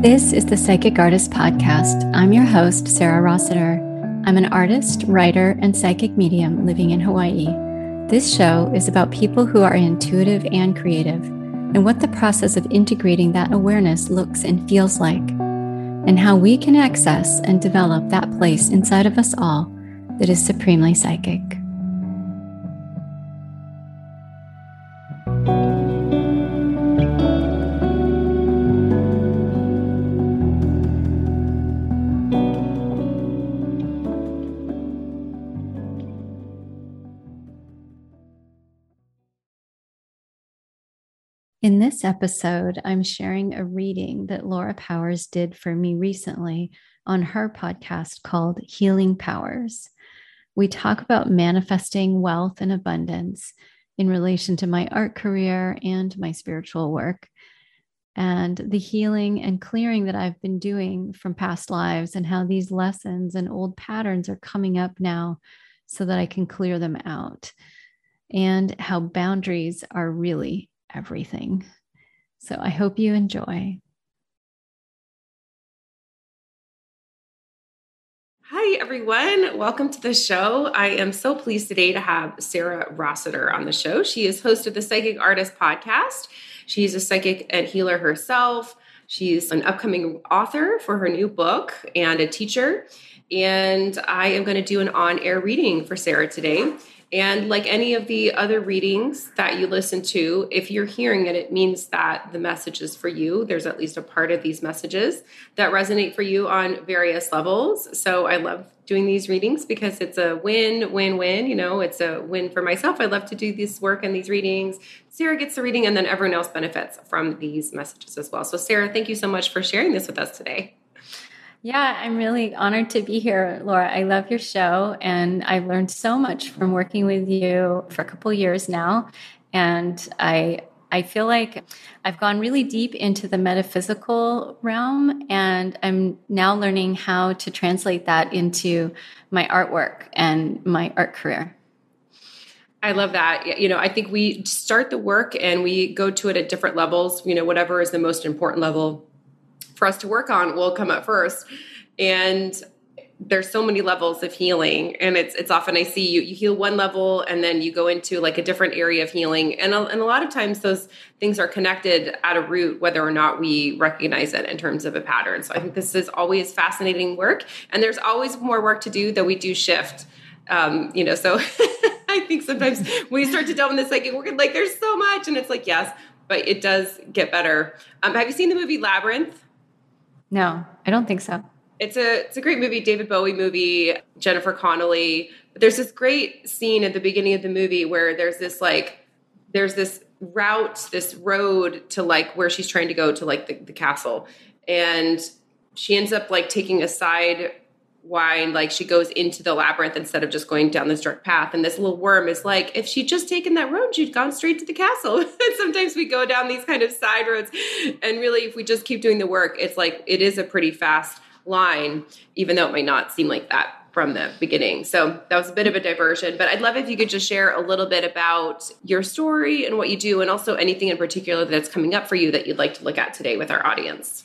This is the Psychic Artist Podcast. I'm your host, Sarah Rossiter. I'm an artist, writer, and psychic medium living in Hawaii. This show is about people who are intuitive and creative, and what the process of integrating that awareness looks and feels like, and how we can access and develop that place inside of us all that is supremely psychic. This episode, I'm sharing a reading that Laura Powers did for me recently on her podcast called Healing Powers. We talk about manifesting wealth and abundance in relation to my art career and my spiritual work, and the healing and clearing that I've been doing from past lives, and how these lessons and old patterns are coming up now so that I can clear them out, and how boundaries are really everything. So I hope you enjoy. Hi, everyone. Welcome to the show. I am so pleased today to have Sarah Rossiter on the show. She is host of the Psychic Artist podcast. She's a psychic and healer herself. She's an upcoming author for her new book and a teacher. And I am going to do an on air reading for Sarah today. And like any of the other readings that you listen to, if you're hearing it, it means that the message is for you. There's at least a part of these messages that resonate for you on various levels. So I love doing these readings because it's a win, win, win. You know, it's a win for myself. I love to do this work and these readings. Sarah gets the reading, and then everyone else benefits from these messages as well. So, Sarah, thank you so much for sharing this with us today. Yeah, I'm really honored to be here, Laura. I love your show, and I've learned so much from working with you for a couple years now. And I I feel like I've gone really deep into the metaphysical realm, and I'm now learning how to translate that into my artwork and my art career. I love that. You know, I think we start the work and we go to it at different levels, you know, whatever is the most important level for us to work on will come up first. And there's so many levels of healing and it's it's often i see you you heal one level and then you go into like a different area of healing. And a, and a lot of times those things are connected at a root whether or not we recognize it in terms of a pattern. So i think this is always fascinating work and there's always more work to do that we do shift. Um, you know so i think sometimes when you start to delve in the psychic work like there's so much and it's like yes but it does get better. Um, have you seen the movie labyrinth no, I don't think so. It's a it's a great movie, David Bowie movie, Jennifer Connelly. There's this great scene at the beginning of the movie where there's this like there's this route, this road to like where she's trying to go to like the, the castle. And she ends up like taking a side wine like she goes into the labyrinth instead of just going down this direct path. And this little worm is like if she'd just taken that road she'd gone straight to the castle. And sometimes we go down these kind of side roads. And really if we just keep doing the work it's like it is a pretty fast line even though it might not seem like that from the beginning. So that was a bit of a diversion. But i'd love if you could just share a little bit about your story and what you do and also anything in particular that's coming up for you that you'd like to look at today with our audience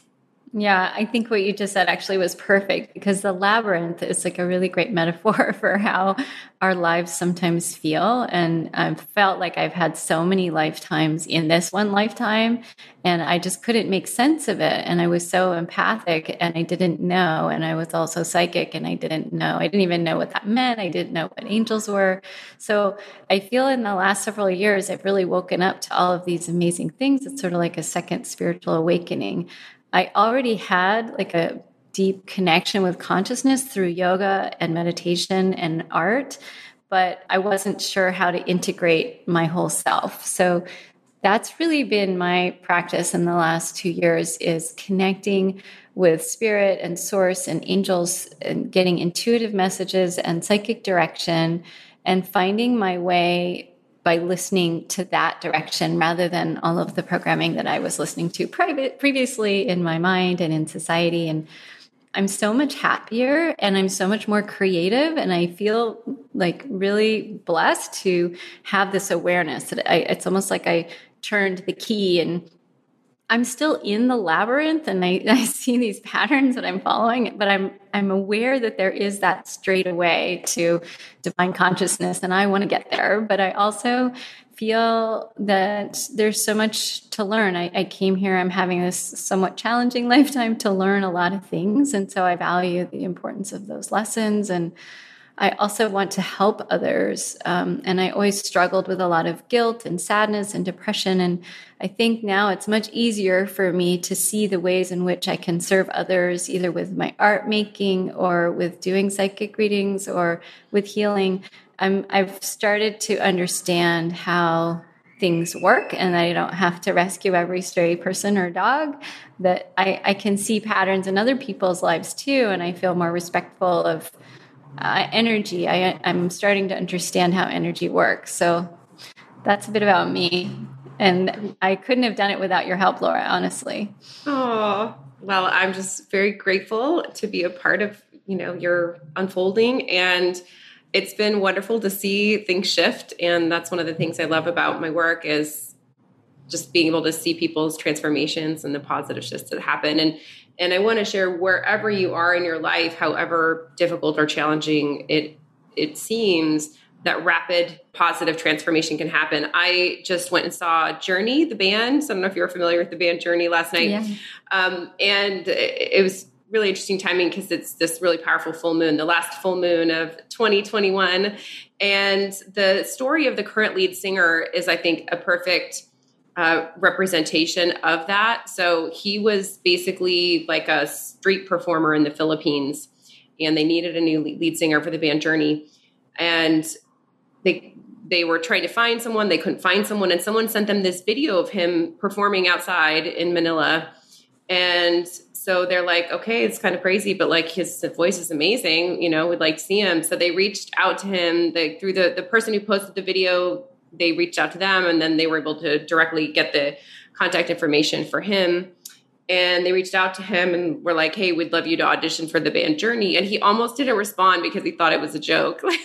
yeah, I think what you just said actually was perfect because the labyrinth is like a really great metaphor for how our lives sometimes feel. And I've felt like I've had so many lifetimes in this one lifetime, and I just couldn't make sense of it. And I was so empathic and I didn't know. And I was also psychic and I didn't know. I didn't even know what that meant. I didn't know what angels were. So I feel in the last several years, I've really woken up to all of these amazing things. It's sort of like a second spiritual awakening I already had like a deep connection with consciousness through yoga and meditation and art, but I wasn't sure how to integrate my whole self. So that's really been my practice in the last two years is connecting with spirit and source and angels and getting intuitive messages and psychic direction and finding my way by listening to that direction rather than all of the programming that I was listening to private previously in my mind and in society. And I'm so much happier and I'm so much more creative. And I feel like really blessed to have this awareness that I, it's almost like I turned the key and I'm still in the labyrinth and I, I see these patterns that I'm following, but I'm I'm aware that there is that straight away to divine consciousness and I want to get there. But I also feel that there's so much to learn. I, I came here, I'm having this somewhat challenging lifetime to learn a lot of things. And so I value the importance of those lessons and I also want to help others. Um, and I always struggled with a lot of guilt and sadness and depression. And I think now it's much easier for me to see the ways in which I can serve others, either with my art making or with doing psychic readings or with healing. I'm, I've started to understand how things work and I don't have to rescue every stray person or dog, that I, I can see patterns in other people's lives too. And I feel more respectful of uh, energy. I, I'm starting to understand how energy works. So that's a bit about me. And I couldn't have done it without your help, Laura, honestly. Oh, well, I'm just very grateful to be a part of, you know, your unfolding and it's been wonderful to see things shift and that's one of the things I love about my work is just being able to see people's transformations and the positive shifts that happen and and I want to share wherever you are in your life, however difficult or challenging it it seems, that rapid positive transformation can happen. I just went and saw Journey, the band. So I don't know if you're familiar with the band Journey last night. Yeah. Um, and it, it was really interesting timing because it's this really powerful full moon, the last full moon of 2021. And the story of the current lead singer is, I think, a perfect uh, representation of that. So he was basically like a street performer in the Philippines, and they needed a new lead singer for the band Journey, and they they were trying to find someone. They couldn't find someone, and someone sent them this video of him performing outside in Manila, and so they're like, okay, it's kind of crazy, but like his voice is amazing. You know, we'd like to see him. So they reached out to him. They, through the the person who posted the video they reached out to them and then they were able to directly get the contact information for him and they reached out to him and were like, "Hey, we'd love you to audition for the band Journey." And he almost didn't respond because he thought it was a joke. Like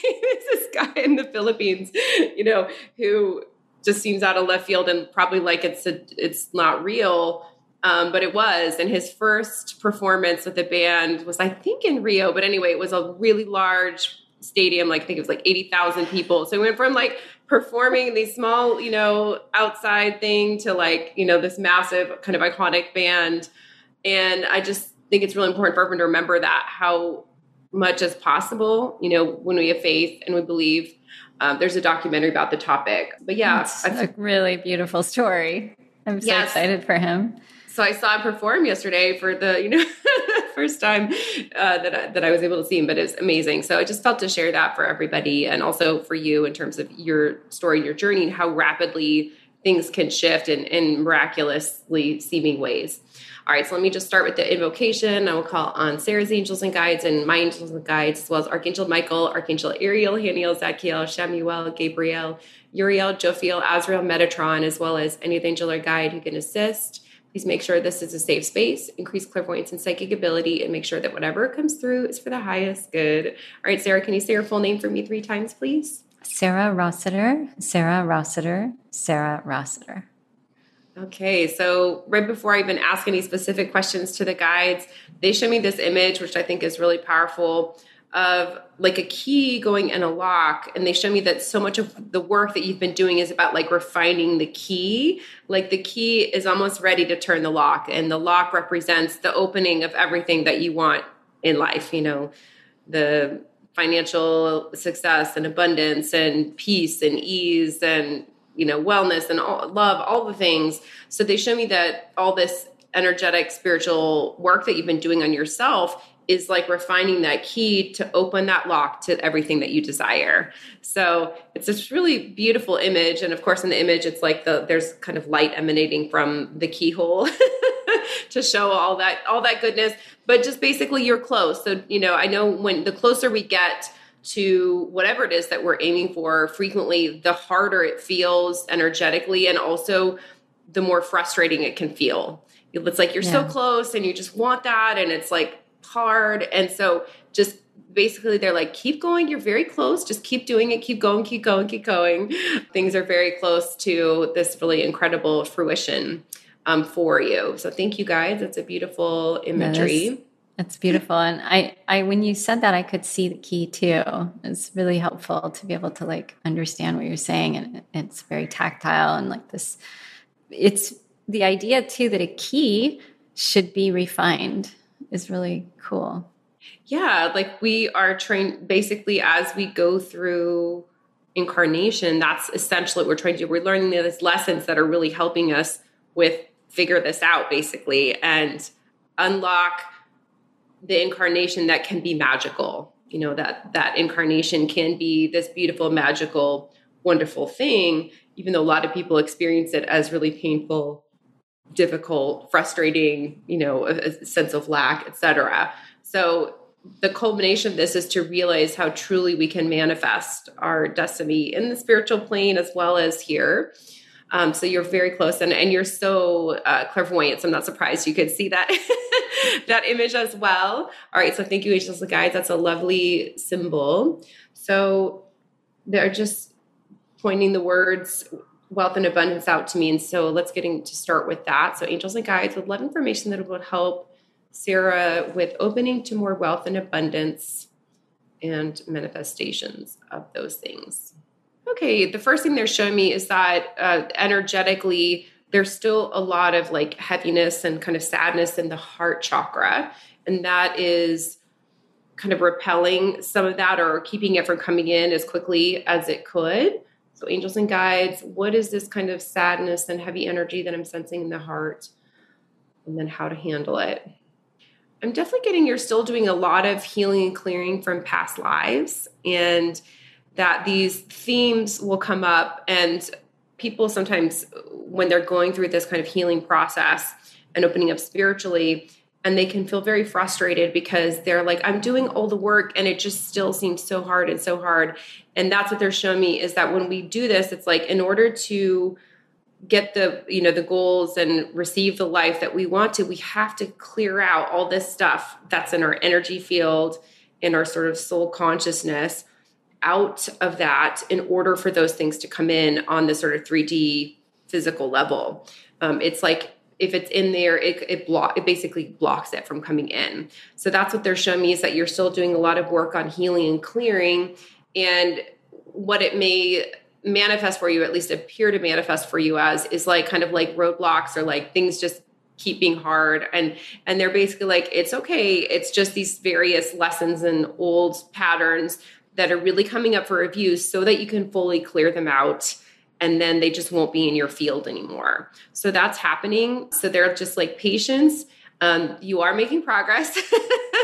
this guy in the Philippines, you know, who just seems out of left field and probably like it's a, it's not real. Um, but it was, and his first performance with the band was, I think, in Rio. But anyway, it was a really large stadium, like I think it was like 80,000 people. So we went from like performing these small, you know, outside thing to like, you know, this massive kind of iconic band. And I just think it's really important for everyone to remember that how much as possible, you know, when we have faith and we believe. Um, there's a documentary about the topic. But yeah, it's a really beautiful story. I'm so yes. excited for him. So I saw him perform yesterday for the, you know, first time uh, that I, that I was able to see him, but it's amazing. So I just felt to share that for everybody, and also for you in terms of your story, and your journey, and how rapidly things can shift in, in miraculously seeming ways. All right, so let me just start with the invocation. I will call on Sarah's angels and guides and my angels and guides, as well as Archangel Michael, Archangel Ariel, Haniel, Zadkiel, Shamuel, Gabriel, Uriel, Jophiel, Azrael, Metatron, as well as any angel or guide who can assist. Please make sure this is a safe space, increase clairvoyance and psychic ability, and make sure that whatever comes through is for the highest good. All right, Sarah, can you say your full name for me three times, please? Sarah Rossiter, Sarah Rossiter, Sarah Rossiter. Okay, so right before I even ask any specific questions to the guides, they show me this image, which I think is really powerful of like a key going in a lock and they show me that so much of the work that you've been doing is about like refining the key. Like the key is almost ready to turn the lock and the lock represents the opening of everything that you want in life you know? The financial success and abundance and peace and ease and you know wellness and all, love all the things. So they show me that all this energetic spiritual work that you've been doing on yourself is like refining that key to open that lock to everything that you desire. So it's this really beautiful image. And of course, in the image, it's like the there's kind of light emanating from the keyhole to show all that all that goodness. But just basically you're close. So, you know, I know when the closer we get to whatever it is that we're aiming for, frequently the harder it feels energetically and also the more frustrating it can feel. It's like you're yeah. so close and you just want that and it's like hard. And so just basically they're like, keep going, you're very close, just keep doing it, keep going, keep going, keep going. Things are very close to this really incredible fruition um, for you. So thank you guys. It's a beautiful imagery. It's beautiful. And I, I, when you said that, I could see the key too. It's really helpful to be able to like understand what you're saying. And it's very tactile and like this, it's the idea too that a key should be refined is really cool. Yeah. Like we are trained basically as we go through incarnation, that's essentially what we're trying to do. We're learning these lessons that are really helping us with figure this out basically and unlock the incarnation that can be magical you know that that incarnation can be this beautiful magical wonderful thing even though a lot of people experience it as really painful difficult frustrating you know a, a sense of lack etc so the culmination of this is to realize how truly we can manifest our destiny in the spiritual plane as well as here um, so you're very close and, and you're so uh, clairvoyant. So I'm not surprised you could see that that image as well. All right. So thank you, Angels and Guides. That's a lovely symbol. So they're just pointing the words wealth and abundance out to me. And so let's get to start with that. So angels and guides would love information that would help Sarah with opening to more wealth and abundance and manifestations of those things okay, the first thing they're showing me is that uh, energetically, there's still a lot of like heaviness and kind of sadness in the heart chakra. And that is kind of repelling some of that or keeping it from coming in as quickly as it could. So, angels and guides, what is this kind of sadness and heavy energy that I'm sensing in the heart? And then how to handle it. I'm definitely getting you're still doing a lot of healing and clearing from past lives. And that these themes will come up and people sometimes when they're going through this kind of healing process and opening up spiritually and they can feel very frustrated because they're like i'm doing all the work and it just still seems so hard and so hard and that's what they're showing me is that when we do this it's like in order to get the you know the goals and receive the life that we want to we have to clear out all this stuff that's in our energy field in our sort of soul consciousness out of that in order for those things to come in on the sort of 3D physical level. Um, it's like if it's in there, it it block it basically blocks it from coming in. So that's what they're showing me is that you're still doing a lot of work on healing and clearing, and what it may manifest for you, at least appear to manifest for you as, is like kind of like roadblocks or like things just keep being hard. And and they're basically like it's okay. It's just these various lessons and old patterns that are really coming up for review so that you can fully clear them out and then they just won't be in your field anymore. So that's happening. So they're just like patience. Um, you are making progress.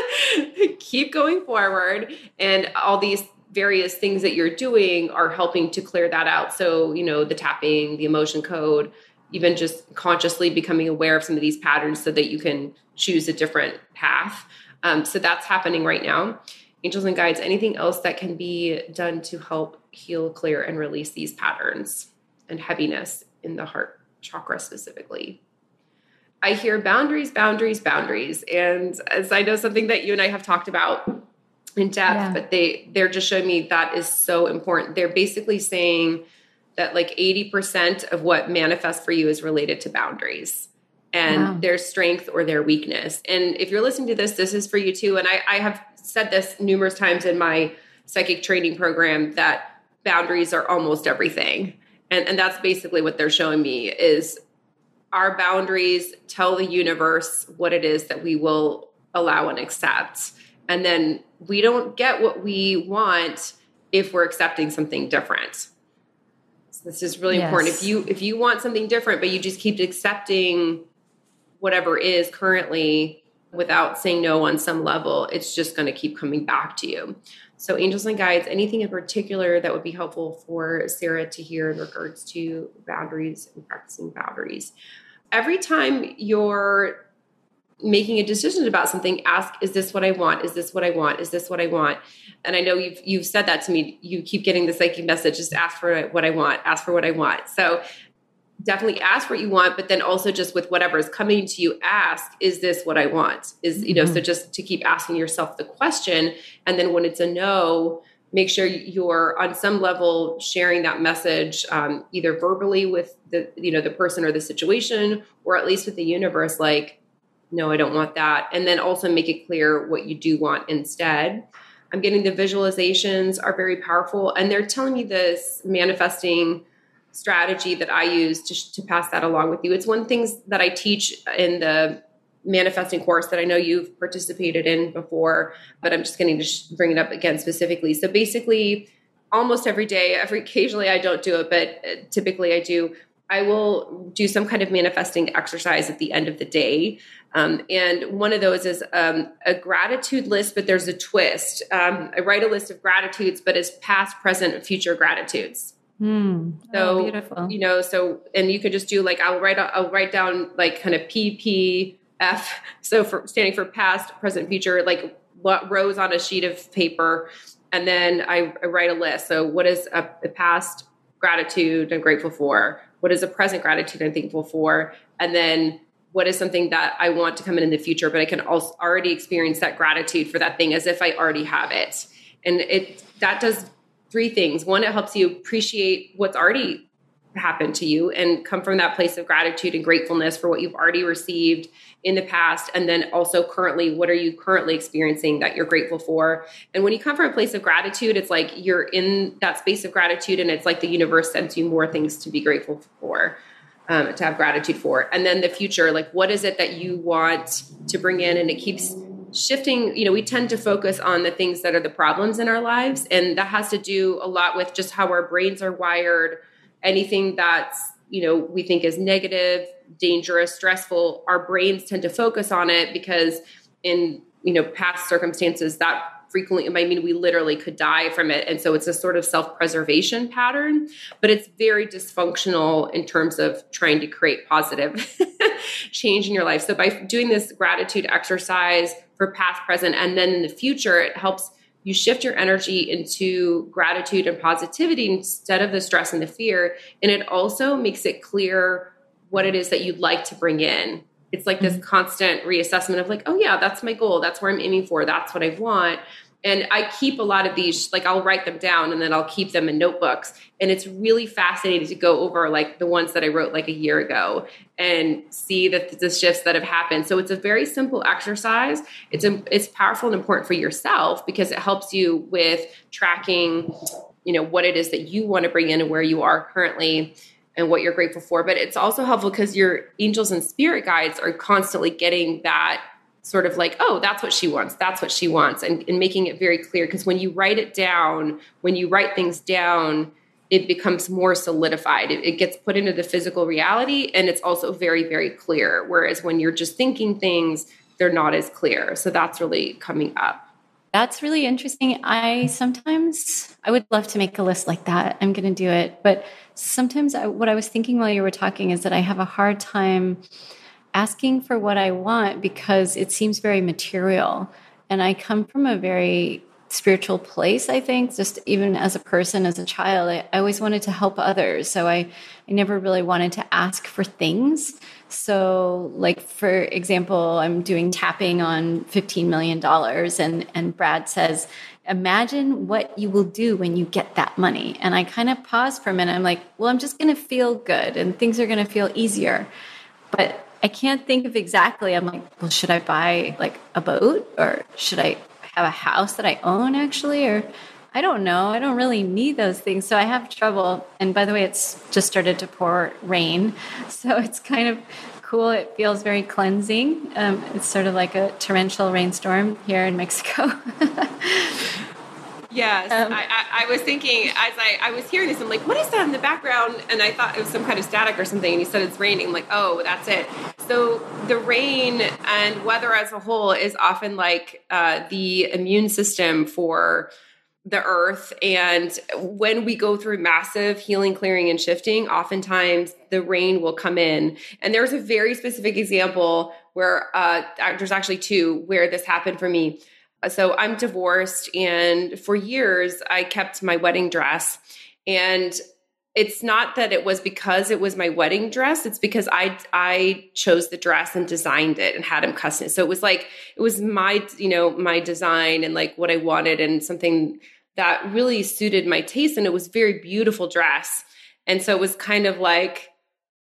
Keep going forward. And all these various things that you're doing are helping to clear that out. So, you know, the tapping, the emotion code, even just consciously becoming aware of some of these patterns so that you can choose a different path. Um, so that's happening right now angels and guides, anything else that can be done to help heal, clear, and release these patterns and heaviness in the heart chakra specifically. I hear boundaries, boundaries, boundaries. And as I know something that you and I have talked about in depth, yeah. but they they're just showing me that is so important. They're basically saying that like 80% of what manifests for you is related to boundaries and wow. their strength or their weakness. And if you're listening to this, this is for you too. And I, I have said this numerous times in my psychic training program that boundaries are almost everything. And, and that's basically what they're showing me is our boundaries tell the universe what it is that we will allow and accept. And then we don't get what we want if we're accepting something different. So this is really yes. important. If you if you want something different, but you just keep accepting whatever is currently without saying no on some level, it's just going to keep coming back to you. So, angels and guides, anything in particular that would be helpful for Sarah to hear in regards to boundaries and practicing boundaries. Every time you're making a decision about something, ask, is this what I want? Is this what I want? Is this what I want? And I know you've you've said that to me. You keep getting the psychic message, just ask for what I want, ask for what I want. So definitely ask what you want, but then also just with whatever is coming to you, ask, is this what I want? Is, you know, mm-hmm. so just to keep asking yourself the question. And then when it's a no, make sure you're on some level sharing that message um, either verbally with the you know the person or the situation or at least with the universe like no i don't want that and then also make it clear what you do want instead i'm getting the visualizations are very powerful and they're telling me this manifesting strategy that i use to, to pass that along with you it's one things that i teach in the manifesting course that I know you've participated in before, but I'm just going to bring it up again specifically. So basically, almost every day, every occasionally I don't do it, but uh, typically I do. I will do some kind of manifesting exercise at the end of the day. Um, and one of those is um, a gratitude list, but there's a twist. Um, I write a list of gratitudes, but it's past, present, future gratitudes. Hmm. So oh, beautiful. You know, so and you could just do like I'll write I'll write down like kind of PPF. So for standing for past, present, future, like what rows on a sheet of paper. And then I, I write a list. So, what is a, a past gratitude I'm grateful for? What is a present gratitude I'm thankful for? And then what is something that I want to come in in the future, but I can also already experience that gratitude for that thing as if I already have it. And it that does three things. One, it helps you appreciate what's already happened to you and come from that place of gratitude and gratefulness for what you've already received in the past. And then also currently what are you currently experiencing that you're grateful for? And when you come from a place of gratitude it's like you're in that space of gratitude and it's like the universe sends you more things to be grateful for um, to have gratitude for. And then the future like what is it that you want to bring in and it keeps shifting you know we tend to focus on the things that are the problems in our lives and that has to do a lot with just how our brains are wired. Anything that's you know we think is negative dangerous stressful our brains tend to focus on it because in you know past circumstances that frequently i mean we literally could die from it and so it's a sort of self-preservation pattern but it's very dysfunctional in terms of trying to create positive change in your life so by doing this gratitude exercise for past present and then in the future it helps you shift your energy into gratitude and positivity instead of the stress and the fear. And it also makes it clear what it is that you'd like to bring in. It's like this mm-hmm. constant reassessment of like, oh yeah, that's my goal. That's where I'm aiming for. That's what I want. And I keep a lot of these, like I'll write them down and then I'll keep them in notebooks. And it's really fascinating to go over like the ones that I wrote like a year ago and see that the shifts that have happened. So it's a very simple exercise. It's a, it's powerful and important for yourself because it helps you with tracking, you know, what it is that you want to bring in and where you are currently and what you're grateful for. But it's also helpful because your angels and spirit guides are constantly getting that sort of like, oh, that's what she wants, that's what she wants, and, and making it very clear. Because when you write it down, when you write things down, it becomes more solidified. It, it, gets put into the physical reality, and it's also very, very clear. Whereas when you're just thinking things, they're not as clear. So that's really coming up. That's really interesting. I sometimes I would love to make a list like that. I'm going to do it, but sometimes I, what I was thinking while you were talking is that I have a hard time asking for what I want because it seems very material. And I come from a very spiritual place, I think, just even as a person, as a child, I, I, always wanted to help others. So I, I never really wanted to ask for things. So, like, for example, I'm doing tapping on $15 million, and, and Brad says, Imagine what you will do when you get that money. And I kind of pause for a minute. I'm like, Well, I'm just going to feel good and things are going to feel easier. But I can't think of exactly. I'm like, well, should I buy like a boat or should I have a house that I own actually? Or I don't know. I don't really need those things. So I have trouble. And by the way, it's just started to pour rain. So it's kind of cool. It feels very cleansing. Um, it's sort of like a torrential rainstorm here in Mexico. Yes, um, I, I, I, was thinking as I, I was hearing this, I'm like, what is that in the background? And I thought it was some kind of static or something. And you said it's raining. I'm like, oh, that's it. So the rain and weather as a whole is often like uh, the immune system for the earth. And when we go through massive healing, clearing, and shifting, oftentimes the rain will come in. And there's a very specific example where uh, there's actually two where this happened for me so I'm divorced, and for years I kept my wedding dress. And it's not that it was because it was my wedding dress it's because i i chose the dress and designed it and had him custom so it was like it was my you know my design and like what i wanted and something that really suited my taste and it was very beautiful dress. And so it was kind of like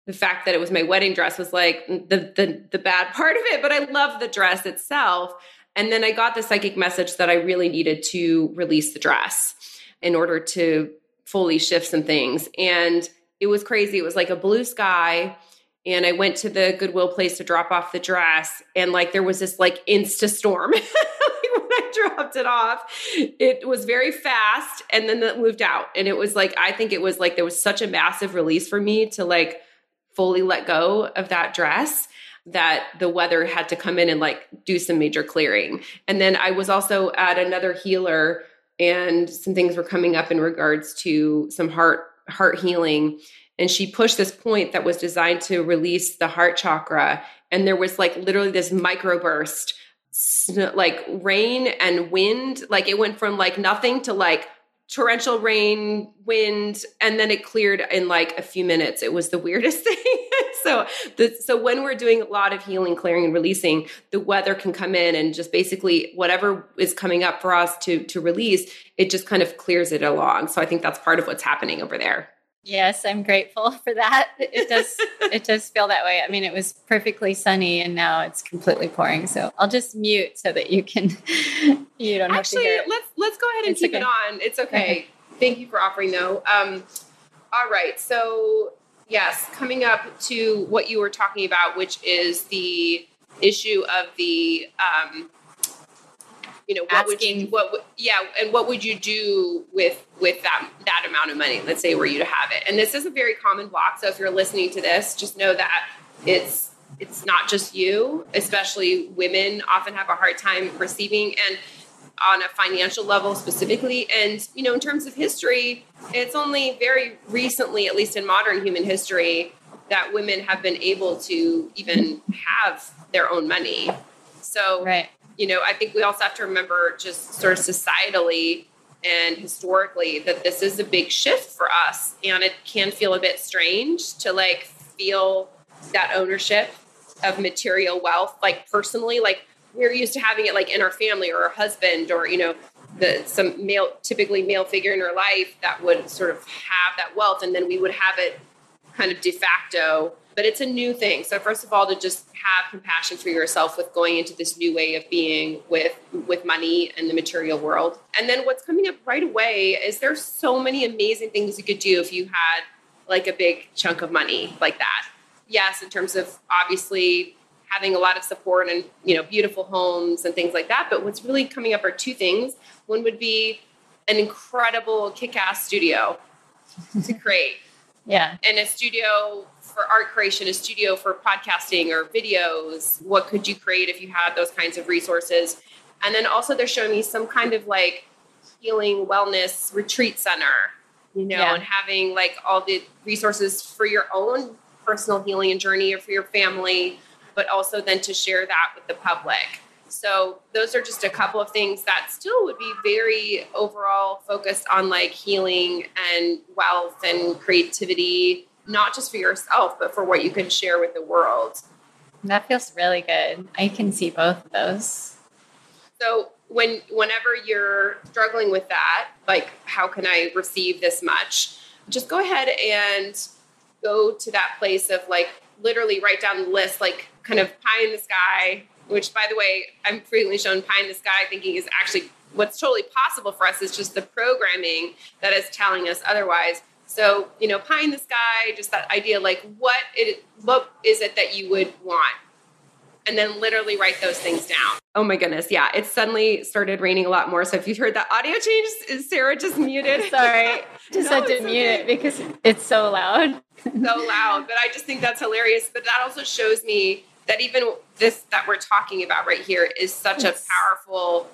the fact that it was my wedding dress was like mm, the the the bad part of it but i love the dress itself and then i got the psychic message that i really needed to release the dress in order to fully shift some things. And it was crazy. It was like a blue sky. And I went to the Goodwill place to drop off the dress. And like there was this like insta storm. when I dropped it off, it was very fast. And then it moved out. And it was like, I think it was like there was such a massive release for me to like fully let go of that dress that the weather had to come in and like do some major clearing. And then I was also at another healer and some things were coming up in regards to some heart heart healing. And she pushed this point that was designed to release the heart chakra. And there was like literally this microburst like rain and wind. Like it went from like nothing to like torrential rain, wind, and then it cleared in like a few minutes. It was the weirdest thing. so, the, so when we're doing a lot of healing, clearing, and releasing, the weather can come in and just basically whatever is coming up for us to to release, it just kind of clears it along. So I think that's part of what's happening over there. Yes, I'm grateful for that. It does it does feel that way. I mean, it was perfectly sunny and now it's completely pouring. So I'll just mute so that you can you don't Actually, have to let's let's go ahead and it's keep okay. it on. It's okay. okay. Thank you for offering though. Um, all right. So, yes, coming up to what you were talking about, which is the issue of the um, you know what Asking. would you what yeah and what would you do with with that that amount of money let's say were you to have it? And this is a very common block so if you're listening to this just know that it's it's not just you especially women often have a hard time receiving and on a financial level specifically. And you know in terms of history it's only very recently at least in modern human history that women have been able to even have their own money. So right you know, I think we also have to remember just sort of societally and historically that this is a big shift for us and it can feel a bit strange to like feel that ownership of material wealth like personally like we're used to having it like in our family or our husband or you know the some male typically male figure in our life that would sort of have that wealth and then we would have it kind of de facto but it's a new thing. So first of all, to just have compassion for yourself with going into this new way of being with with money and the material world. And then what's coming up right away is there's so many amazing things you could do if you had like a big chunk of money like that. Yes, in terms of obviously having a lot of support and you know beautiful homes and things like that. But what's really coming up are two things. One would be an incredible kick-ass studio to create. Yeah. And a studio for art creation, a studio for podcasting or videos? What could you create if you had those kinds of resources? And then also they're showing me some kind of like healing wellness retreat center, you know, yeah. and having like all the resources for your own personal healing and journey or for your family, but also then to share that with the public. So those are just a couple of things that still would be very overall focused on like healing and wealth and creativity not just for yourself, but for what you can share with the world. That feels really good. I can see both of those. So when whenever you're struggling with that, like how can I receive this much? Just go ahead and go to that place of like literally write down the list, like kind of pie in the sky, which by the way, I'm frequently shown pie in the sky thinking is actually what's totally possible for us is just the programming that is telling us otherwise. So, you know, pie in the sky, just that idea like what it what is it that you would want? And then literally write those things down. Oh my goodness. Yeah. It suddenly started raining a lot more. So if you've heard that audio change, is Sarah just muted? Sorry. Just no, had to mute okay. it because it's so loud. so loud. But I just think that's hilarious. But that also shows me that even this that we're talking about right here is such a powerful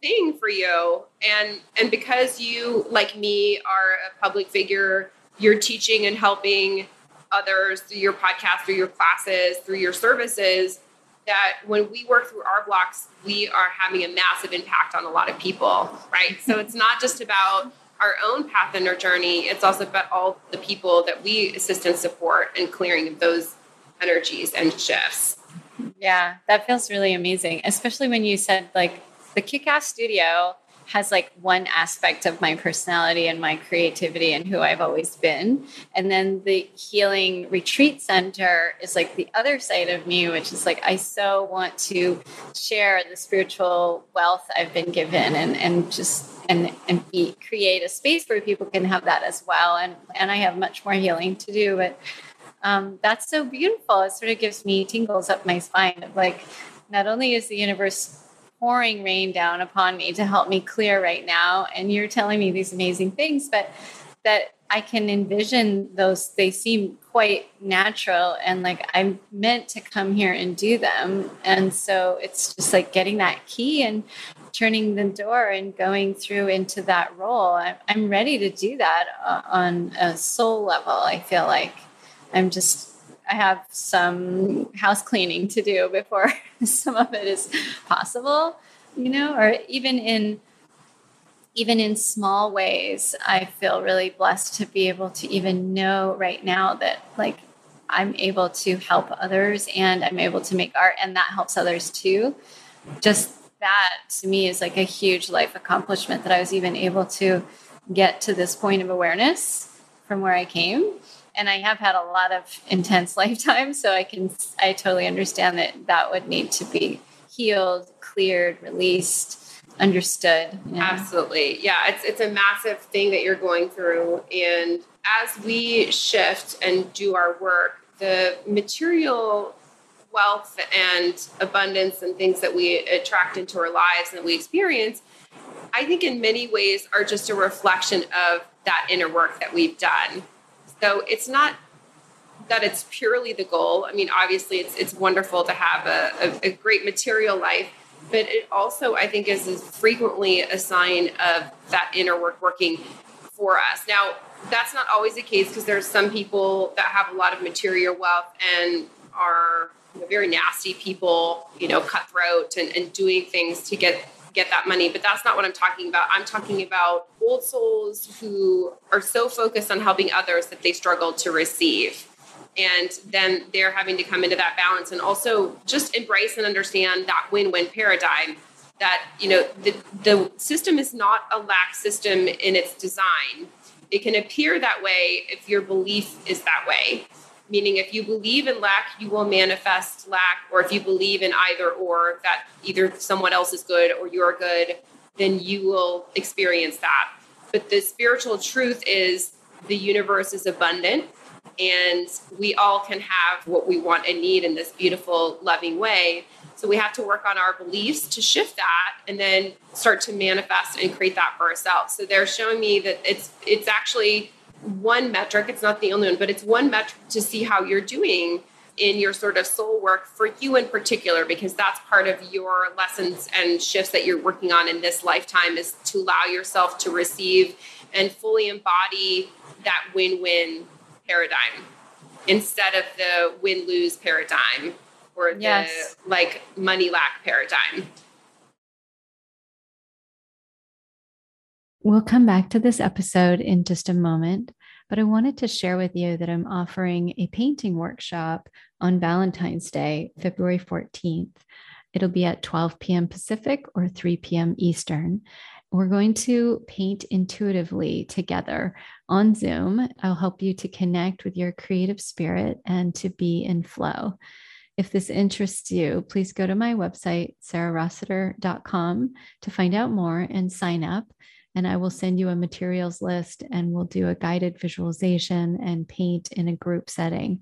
thing for you and and because you like me are a public figure you're teaching and helping others through your podcast through your classes through your services that when we work through our blocks we are having a massive impact on a lot of people right so it's not just about our own path and our journey, it's also about all the people that we assist and support and clearing of those energies and shifts. Yeah, that feels really amazing, especially when you said like the kick ass studio has like one aspect of my personality and my creativity and who I've always been. And then the healing retreat center is like the other side of me, which is like I so want to share the spiritual wealth I've been given and and just and and be create a space where people can have that as well. And and I have much more healing to do, but um, that's so beautiful. It sort of gives me tingles up my spine of like not only is the universe pouring rain down upon me to help me clear right now. And you're telling me these amazing things, but that I can envision those, they seem quite natural and like I'm meant to come here and do them. And so it's just like getting that key and turning the door and going through into that role. I'm ready to do that on a soul level. I feel like I'm just I have some house cleaning to do before some of it is possible, you know, or even in even in small ways, I feel really blessed to be able to even know right now that like I'm able to help others and I'm able to make art and that helps others too. Just that to me is like a huge life accomplishment that I was even able to get to this point of awareness from where I came and I have had a lot of intense lifetimes, so I can I totally understand that that would need to be healed, cleared, released, understood. Know? Absolutely, yeah. It's it's a massive thing that you're going through, and as we shift and do our work, the material wealth and abundance and things that we attract into our lives and that we experience, I think in many ways are just a reflection of that inner work that we've done. So it's not that it's purely the goal. I mean, obviously, it's it's wonderful to have a, a, a great material life, but it also I think is, is frequently a sign of that inner work working for us. Now, that's not always the case because there's some people that have a lot of material wealth and are you know, very nasty people, you know, cutthroat and, and doing things to get get that money. But that's not what I'm talking about. I'm talking about old souls who are so focused on helping others that they struggle to receive. And then they're having to come into that balance and also just embrace and understand that win win paradigm that, you know, the, the system is not a lack system in its design. It can appear that way if your belief is that way meaning if you believe in lack you will manifest lack or if you believe in either or that either someone else is good or you're good then you will experience that. But the spiritual truth is the universe is abundant and we all can have what we want and need in this beautiful loving way. So we have to work on our beliefs to shift that and then start to manifest and create that for ourselves. So they're showing me that it's it's actually one metric, it's not the only one, but it's one metric to see how you're doing in your sort of soul work for you in particular, because that's part of your lessons and shifts that you're working on in this lifetime is to allow yourself to receive and fully embody that win win paradigm instead of the win lose paradigm or the yes. like money lack paradigm. We'll come back to this episode in just a moment, but I wanted to share with you that I'm offering a painting workshop on Valentine's Day, February 14th. It'll be at 12 p.m. Pacific or 3 p.m. Eastern. We're going to paint intuitively together on Zoom. I'll help you to connect with your creative spirit and to be in flow. If this interests you, please go to my website, sarahrossiter.com, to find out more and sign up and I will send you a materials list and we'll do a guided visualization and paint in a group setting.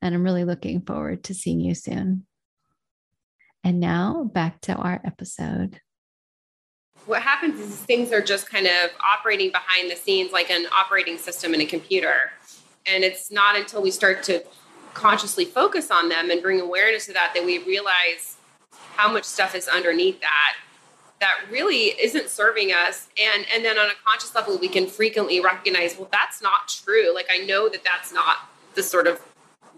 And I'm really looking forward to seeing you soon. And now back to our episode. What happens is things are just kind of operating behind the scenes like an operating system in a computer. And it's not until we start to consciously focus on them and bring awareness to that that we realize how much stuff is underneath that that really isn't serving us. And and then on a conscious level we can frequently recognize well that's not true. Like i know that that's not the sort of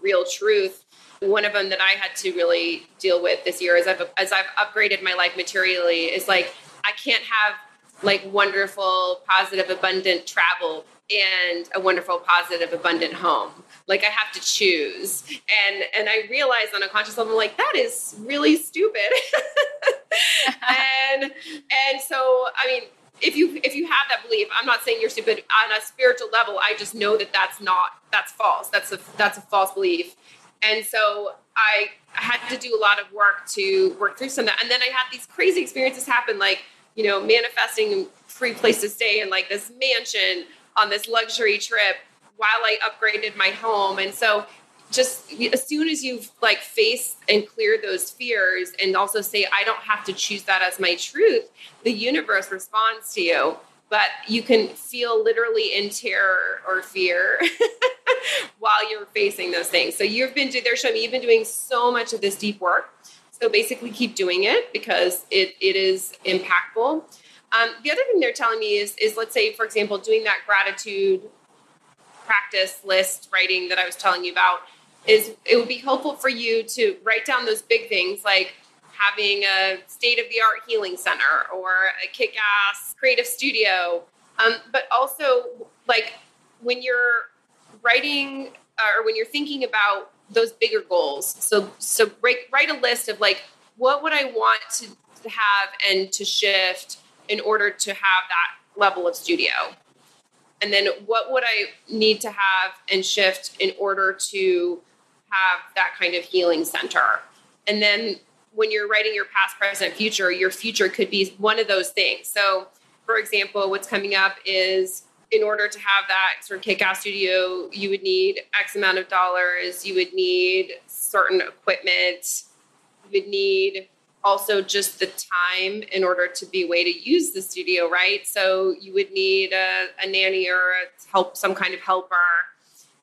real truth. One of them that i had to really deal with this year as i've as i've upgraded my life materially is like i can't have like wonderful, positive, abundant travel and a wonderful, positive, abundant home. Like I have to choose. And and I realize on a conscious level, like that is really stupid. and and so I mean, if you if you have that belief, I'm not saying you're stupid on a spiritual level. I just know that that's not that's false. That's a that's a false belief. And so I, I had to do a lot of work to work through some of that. And then I had these crazy experiences happen, like you know, manifesting free place to stay in like this mansion on this luxury trip while I upgraded my home. And so just as soon as you've like faced and cleared those fears and also say, I don't have to choose that as my truth, the universe responds to you. But you can feel literally in terror or fear while you're facing those things. So you've been, showing me you've been doing so much of this deep work. So basically keep doing it because it, it is impactful. Um, the other thing they're telling me is, is let's say, for example, doing that gratitude practice list writing that I was telling you about is it would be helpful for you to write down those big things like having a state of the art healing center or a kick ass creative studio. Um, but also, like when you're writing uh, or when you're thinking about those bigger goals, so so break, write a list of like what would I want to have and to shift in order to have that level of studio? And then what would I need to have and shift in order to have that kind of healing center? And then when you're writing your past, present, future, your future could be one of those things. So, for example, what's coming up is in order to have that sort of kick-ass studio, you would need X amount of dollars, you would need certain equipment, you would need also just the time in order to be a way to use the studio, right? So you would need a, a nanny or a help, some kind of helper.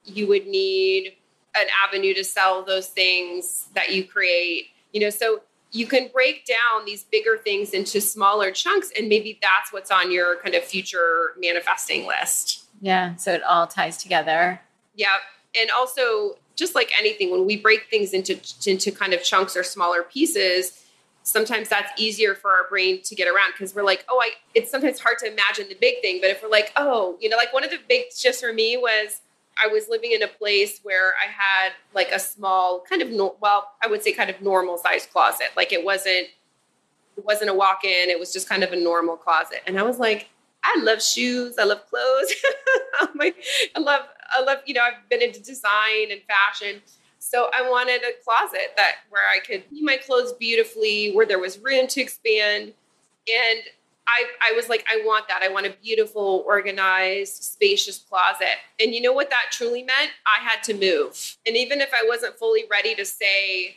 You would need an avenue to sell those things that you create. You know, so you can break down these bigger things into smaller chunks, and maybe that's what's on your kind of future manifesting list. Yeah, so it all ties together. Yeah, and also just like anything, when we break things into into kind of chunks or smaller pieces, sometimes that's easier for our brain to get around because we're like, oh, I. It's sometimes hard to imagine the big thing, but if we're like, oh, you know, like one of the big shifts for me was I was living in a place where I had like a small kind of no, well, I would say kind of normal sized closet. Like it wasn't it wasn't a walk in. It was just kind of a normal closet. And I was like, I love shoes. I love clothes. like, I love I love you know I've been into design and fashion. So I wanted a closet that where I could see my clothes beautifully, where there was room to expand. And I, I was like, I want that. I want a beautiful, organized, spacious closet. And you know what that truly meant? I had to move. And even if I wasn't fully ready to say,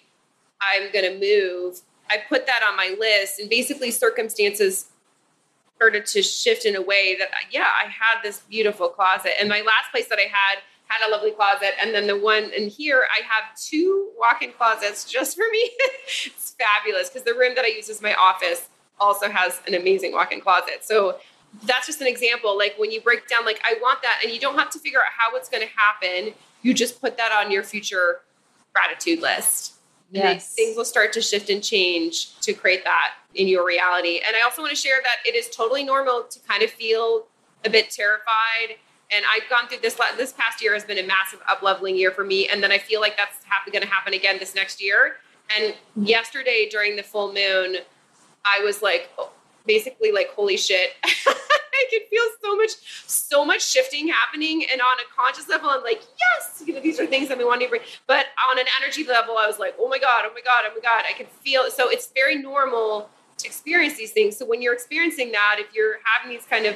I'm going to move, I put that on my list. And basically, circumstances started to shift in a way that, yeah, I had this beautiful closet. And my last place that I had had a lovely closet. And then the one in here, I have two walk in closets just for me. it's fabulous because the room that I use as my office also has an amazing walk-in closet. So that's just an example. Like when you break down, like I want that, and you don't have to figure out how it's going to happen. You just put that on your future gratitude list. Yes. things will start to shift and change to create that in your reality. And I also want to share that it is totally normal to kind of feel a bit terrified. And I've gone through this. This past year has been a massive up leveling year for me, and then I feel like that's going to happen again this next year. And yesterday during the full moon, I was like, oh, basically like, holy shit. I can feel so much, so much shifting happening. And on a conscious level, I'm like, yes, you know, these are things I've been wanting to bring. But on an energy level, I was like, oh my God, oh my God, oh my God. I can feel So it's very normal to experience these things. So when you're experiencing that, if you're having these kind of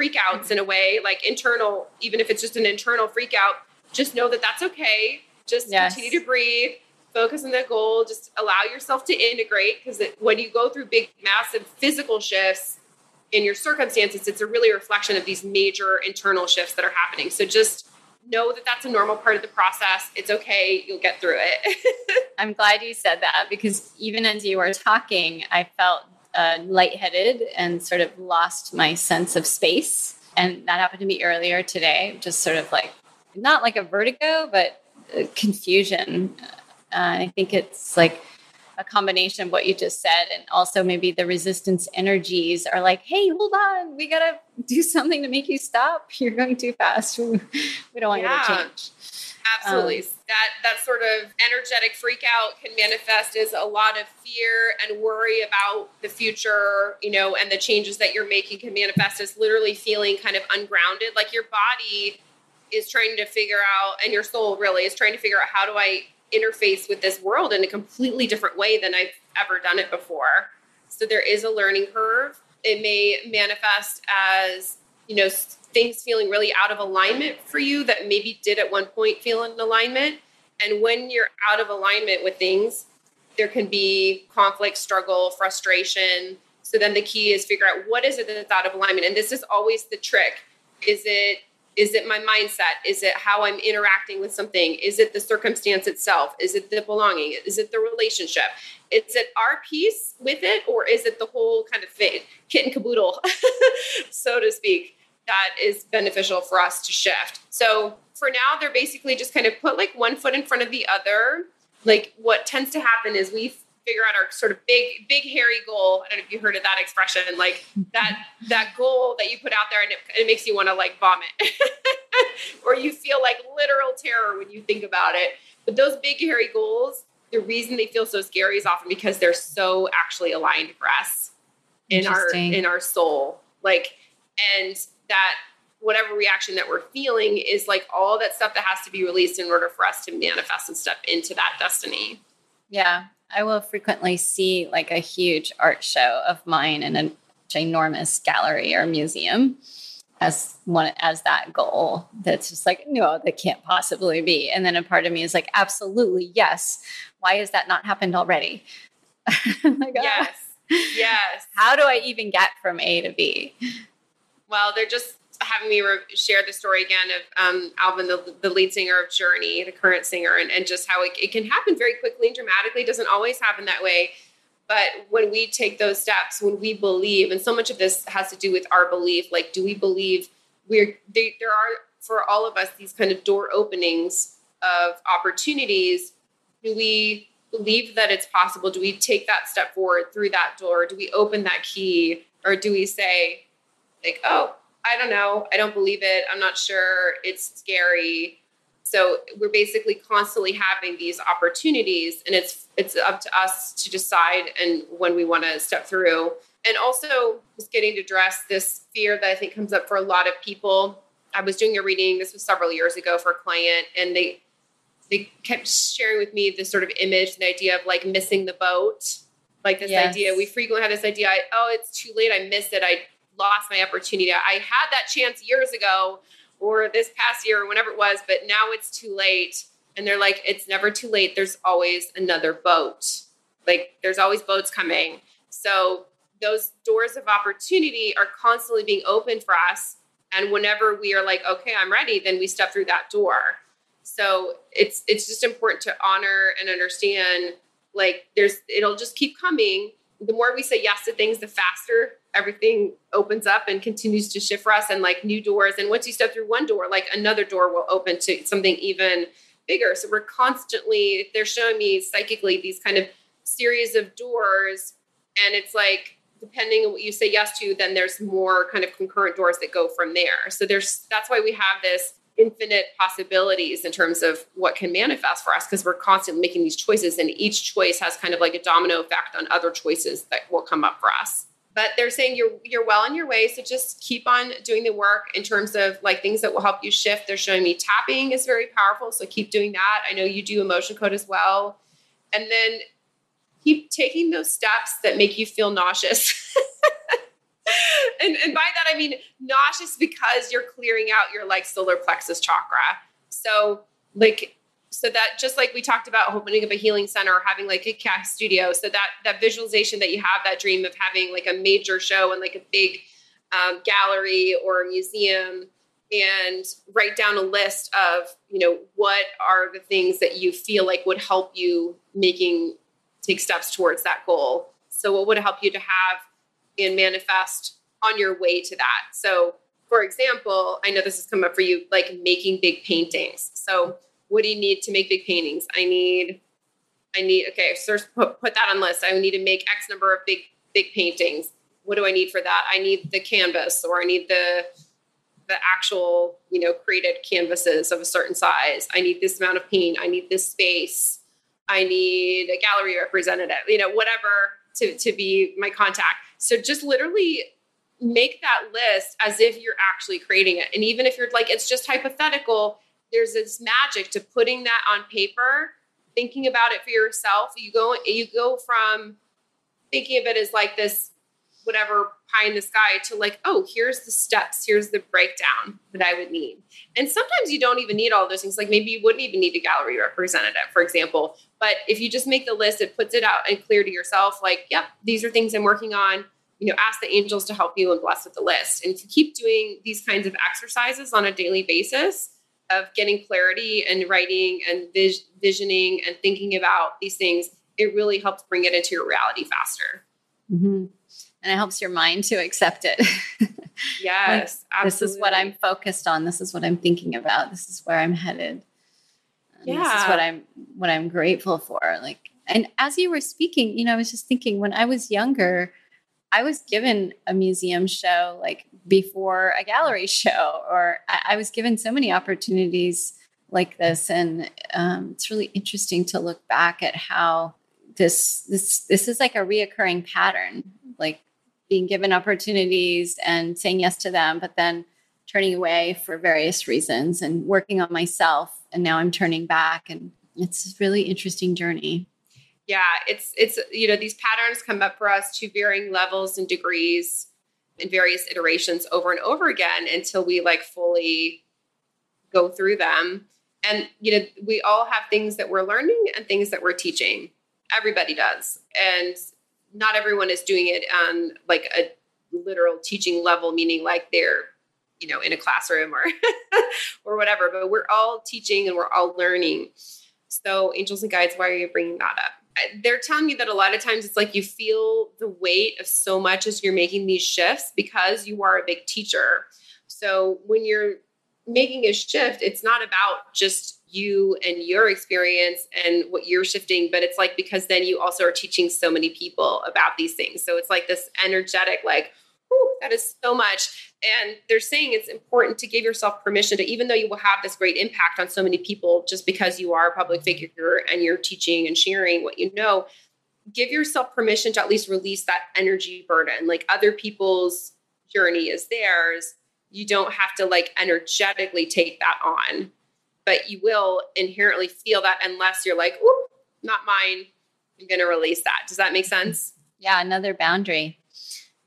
freakouts in a way, like internal, even if it's just an internal freak out, just know that that's okay. Just yes. continue to breathe focus on the goal just allow yourself to integrate because when you go through big massive physical shifts in your circumstances it's a really reflection of these major internal shifts that are happening so just know that that's a normal part of the process it's okay you'll get through it i'm glad you said that because even as you were talking i felt uh, lightheaded and sort of lost my sense of space. And that happened to me earlier today just sort of like not like a vertigo but confusion. Uh, I think it's like a combination of what you just said and also maybe the resistance energies are like, hey, hold on, we gotta do something to make you stop. You're going too fast. We don't want yeah. you to change. Absolutely. Um, that that sort of energetic freak out can manifest as a lot of fear and worry about the future, you know, and the changes that you're making can manifest as literally feeling kind of ungrounded. Like your body is trying to figure out and your soul really is trying to figure out how do I interface with this world in a completely different way than I've ever done it before. So there is a learning curve. It may manifest as, you know, things feeling really out of alignment for you that maybe did at one point feel in alignment. And when you're out of alignment with things, there can be conflict, struggle, frustration. So then the key is figure out what is it that's out of alignment. And this is always the trick. Is it is it my mindset? Is it how I'm interacting with something? Is it the circumstance itself? Is it the belonging? Is it the relationship? Is it our piece with it, or is it the whole kind of thing, kit and caboodle, so to speak? that is beneficial for us to shift. So for now, they're basically just kind of put like one foot in front of the other. Like what tends to happen is we figure out our sort of big, big hairy goal. I don't know if you heard of that expression, like that that goal that you put out there and it, it makes you want to like vomit, or you feel like literal terror when you think about it. But those big hairy goals, the reason they feel so scary is often because they're so actually aligned for us in our in our soul. Like and that whatever reaction that we're feeling is like all that stuff that has to be released in order for us to manifest and step into that destiny. Yeah. I will frequently see like a huge art show of mine in a ginormous gallery or museum as one as that goal that's just like no that can't possibly be. And then a part of me is like absolutely yes. Why has that not happened already? Like, ah. yes. Oh, yes. How do i even get from a to b? Well, they're just having me re- share the story again of um, Arnel, the, the lead singer of Journey, the current singer, and, and just how it, it can happen very quickly and dramatically. It doesn't always happen that way. But when we take those steps, when we believe, and so much of this has to do with our belief, like, do we believe we're, they, there are for all of us these kind of door openings of opportunities? Do we believe that it's possible? Do we take that step forward through that door? Do we open that key? Or do we say, like, oh, I don't know. I don't believe it. I'm not sure. It's scary. So we're basically constantly having these opportunities and it's it's up to us to decide and when we want to step through. And also just getting to address this fear that I think comes up for a lot of people. I was doing a reading, this was several years ago for a client, and they they kept sharing with me this sort of image and idea of like missing the boat. Like this yes. idea, we frequently have this idea, I, oh, it's too late. I missed it. I lost my opportunity. I had that chance years ago or this past year or whenever it was, but now it's too late. And they're like, it's never too late. There's always another boat. Like there's always boats coming. So those doors of opportunity are constantly being opened for us. And whenever we are like, okay, I'm ready, then we step through that door. So it's it's just important to honor and understand like there's it'll just keep coming. The more we say yes to things, the faster everything opens up and continues to shift for us and like new doors. And once you step through one door, like another door will open to something even bigger. So we're constantly, they're showing me psychically these kind of series of doors. And it's like, depending on what you say yes to, then there's more kind of concurrent doors that go from there. So there's, that's why we have this infinite possibilities in terms of what can manifest for us because we're constantly making these choices and each choice has kind of like a domino effect on other choices that will come up for us but they're saying you're you're well on your way. So just keep on doing the work in terms of like things that will help you shift. They're showing me tapping is very powerful so keep doing that. I know you do emotion code as well. And then keep taking those steps that make you feel nauseous. And, and by that i mean nauseous because you're clearing out your like solar plexus chakra. So like so that just like we talked about opening up a healing center or having like a cast studio so that that visualization that you have that dream of having like a major show and like a big um, gallery or a museum and write down a list of you know what are the things that you feel like would help you making take steps towards that goal. So what would help you to have and manifest on your way to that? So for example i know this has come up for you like making big paintings. So what do you need to make big paintings? I need I need okay, so put, put that on list. I need to make X number of big big paintings. What do I need for that? I need the canvas or I need the the actual, you know, created canvases of a certain size. I need this amount of paint. I need this space. I need a gallery representative, you know, whatever to, to be my contact. So just literally make that list as if you're actually creating it. And even if you're like, it's just hypothetical, there's this magic to putting that on paper, thinking about it for yourself. You go, you go from thinking of it as like this whatever pie in the sky to like, oh, here's the steps, here's the breakdown that I would need. And sometimes you don't even need all those things. Like maybe you wouldn't even need a gallery representative, for example. But if you just make the list, it puts it out and clear to yourself, like, yep, these are things I'm working on. You know, ask the angels to help you and bless with the list. And if you keep doing these kinds of exercises on a daily basis of getting clarity and writing and vis- visioning and thinking about these things, it really helps bring it into your reality faster. Mm-hmm and it helps your mind to accept it. yes, like, this is what I'm focused on. This is what I'm thinking about. This is where I'm headed. yeah, this is what I'm what I'm grateful for. Like, and as you were speaking, you know, I was just thinking when I was younger, I was given a museum show like before a gallery show, or I, I was given so many opportunities like this, and um, it's really interesting to look back at how this this this is like a reoccurring pattern like being given opportunities and saying yes to them, but then turning away for various reasons and working on myself. And now I'm turning back, and it's a really interesting journey. Yeah, it's it's you know these patterns come up for us to varying levels and degrees in various iterations over and over again until we like fully go through them. And you know, we all have things that we're learning and things that we're teaching. Everybody does. And not everyone is doing it on like a literal teaching level, meaning like they're you know in a classroom or or whatever. But we're all teaching and we're all learning. So angels and guides, why are you bringing that up? They're telling me that a lot of times it's like you feel the weight of so much as you're making these shifts because you are a big teacher. So when you're making a shift, it's not about just you and your experience and what you're shifting, but it's like because then you also are teaching so many people about these things. So it's like this energetic, like, whew, that is so much. And they're saying it's important to give yourself permission to, even though you will have this great impact on so many people, just because you are a public figure and you're teaching and sharing what you know, give yourself permission to at least release that energy burden. Like other people's journey is theirs. You don't have to like energetically take that on but you will inherently feel that unless you're like, "Oop, not mine." I'm going to release that. Does that make sense? Yeah, another boundary.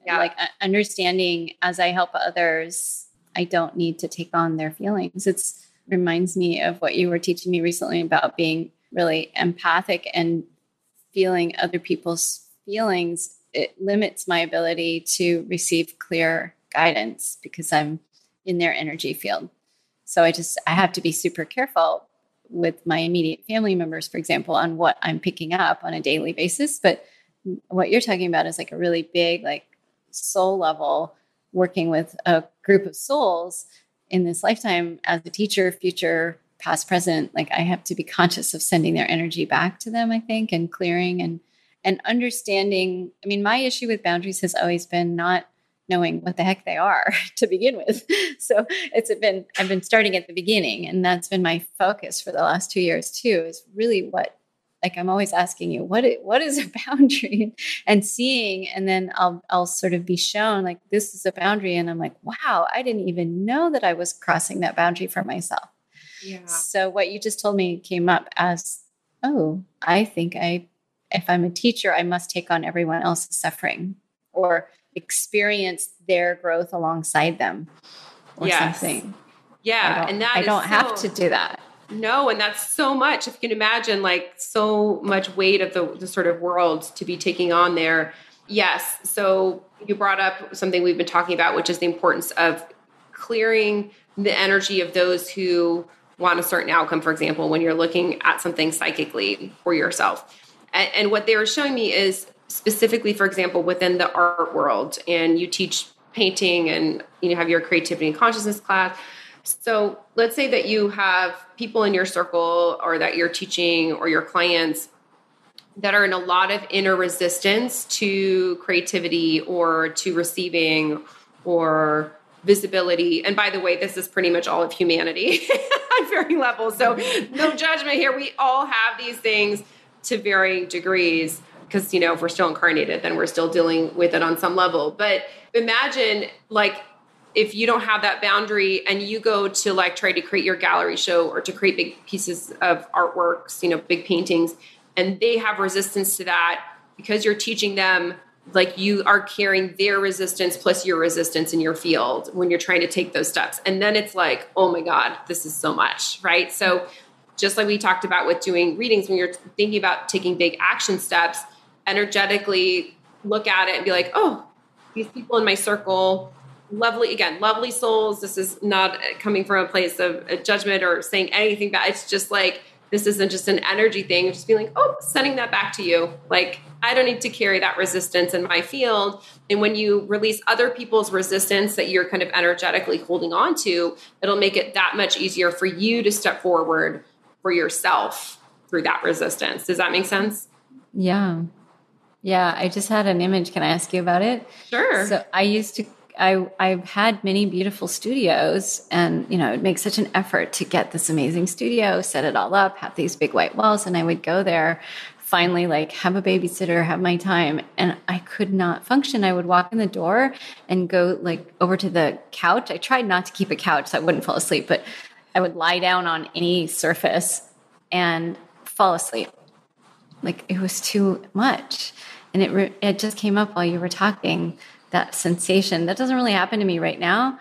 Yeah. Like uh, understanding as I help others, I don't need to take on their feelings. It's reminds me of what you were teaching me recently about being really empathic and feeling other people's feelings. It limits my ability to receive clear guidance because I'm in their energy field. So I just I have to be super careful with my immediate family members, for example, on what I'm picking up on a daily basis. But what you're talking about is like a really big, like soul level, working with a group of souls in this lifetime as a teacher, future, past, present. Like I have to be conscious of sending their energy back to them, I think, and clearing and and understanding. I mean, my issue with boundaries has always been not knowing what the heck they are to begin with. So it's been I've been starting at the beginning and that's been my focus for the last 2 years too is really what like I'm always asking you what is, what is a boundary and seeing and then I'll I'll sort of be shown like this is a boundary and I'm like wow I didn't even know that I was crossing that boundary for myself. Yeah. So what you just told me came up as oh I think I if I'm a teacher I must take on everyone else's suffering or experience their growth alongside them or yes. something. Yeah. And that I don't so, have to do that. No, and that's so much. If you can imagine like so much weight of the, the sort of world to be taking on there. Yes. So you brought up something we've been talking about, which is the importance of clearing the energy of those who want a certain outcome, for example, when you're looking at something psychically for yourself. And, and what they were showing me is specifically, for example, within the art world, and you teach painting and you know have your creativity and consciousness class. So let's say that you have people in your circle or that you're teaching or your clients that are in a lot of inner resistance to creativity or to receiving or visibility. And by the way, this is pretty much all of humanity on varying levels. So no judgment here. We all have these things to varying degrees because you know if we're still incarnated then we're still dealing with it on some level but imagine like if you don't have that boundary and you go to like try to create your gallery show or to create big pieces of artworks you know big paintings and they have resistance to that because you're teaching them like you are carrying their resistance plus your resistance in your field when you're trying to take those steps. And then it's like oh my god this is so much right? So just like we talked about with doing readings when you're thinking about taking big action steps energetically look at it and be like oh these people in my circle lovely again lovely souls. This is not coming from a place of judgment or saying anything bad. It's just like this isn't just an energy thing. Just being like oh sending that back to you. Like i don't need to carry that resistance in my field. And when you release other people's resistance that you're kind of energetically holding on to it'll make it that much easier for you to step forward for yourself through that resistance. Does that make sense? Yeah. Yeah i just had an image. Can i ask you about it? Sure. So i used to I I've had many beautiful studios, and you know it makes such an effort to get this amazing studio, set it all up, have these big white walls, and I would go there, finally like have a babysitter, have my time, and I could not function. I would walk in the door and go like over to the couch. I tried not to keep a couch so I wouldn't fall asleep, but I would lie down on any surface and fall asleep. Like it was too much, and it re- it just came up while you were talking that sensation. That doesn't really happen to me right now,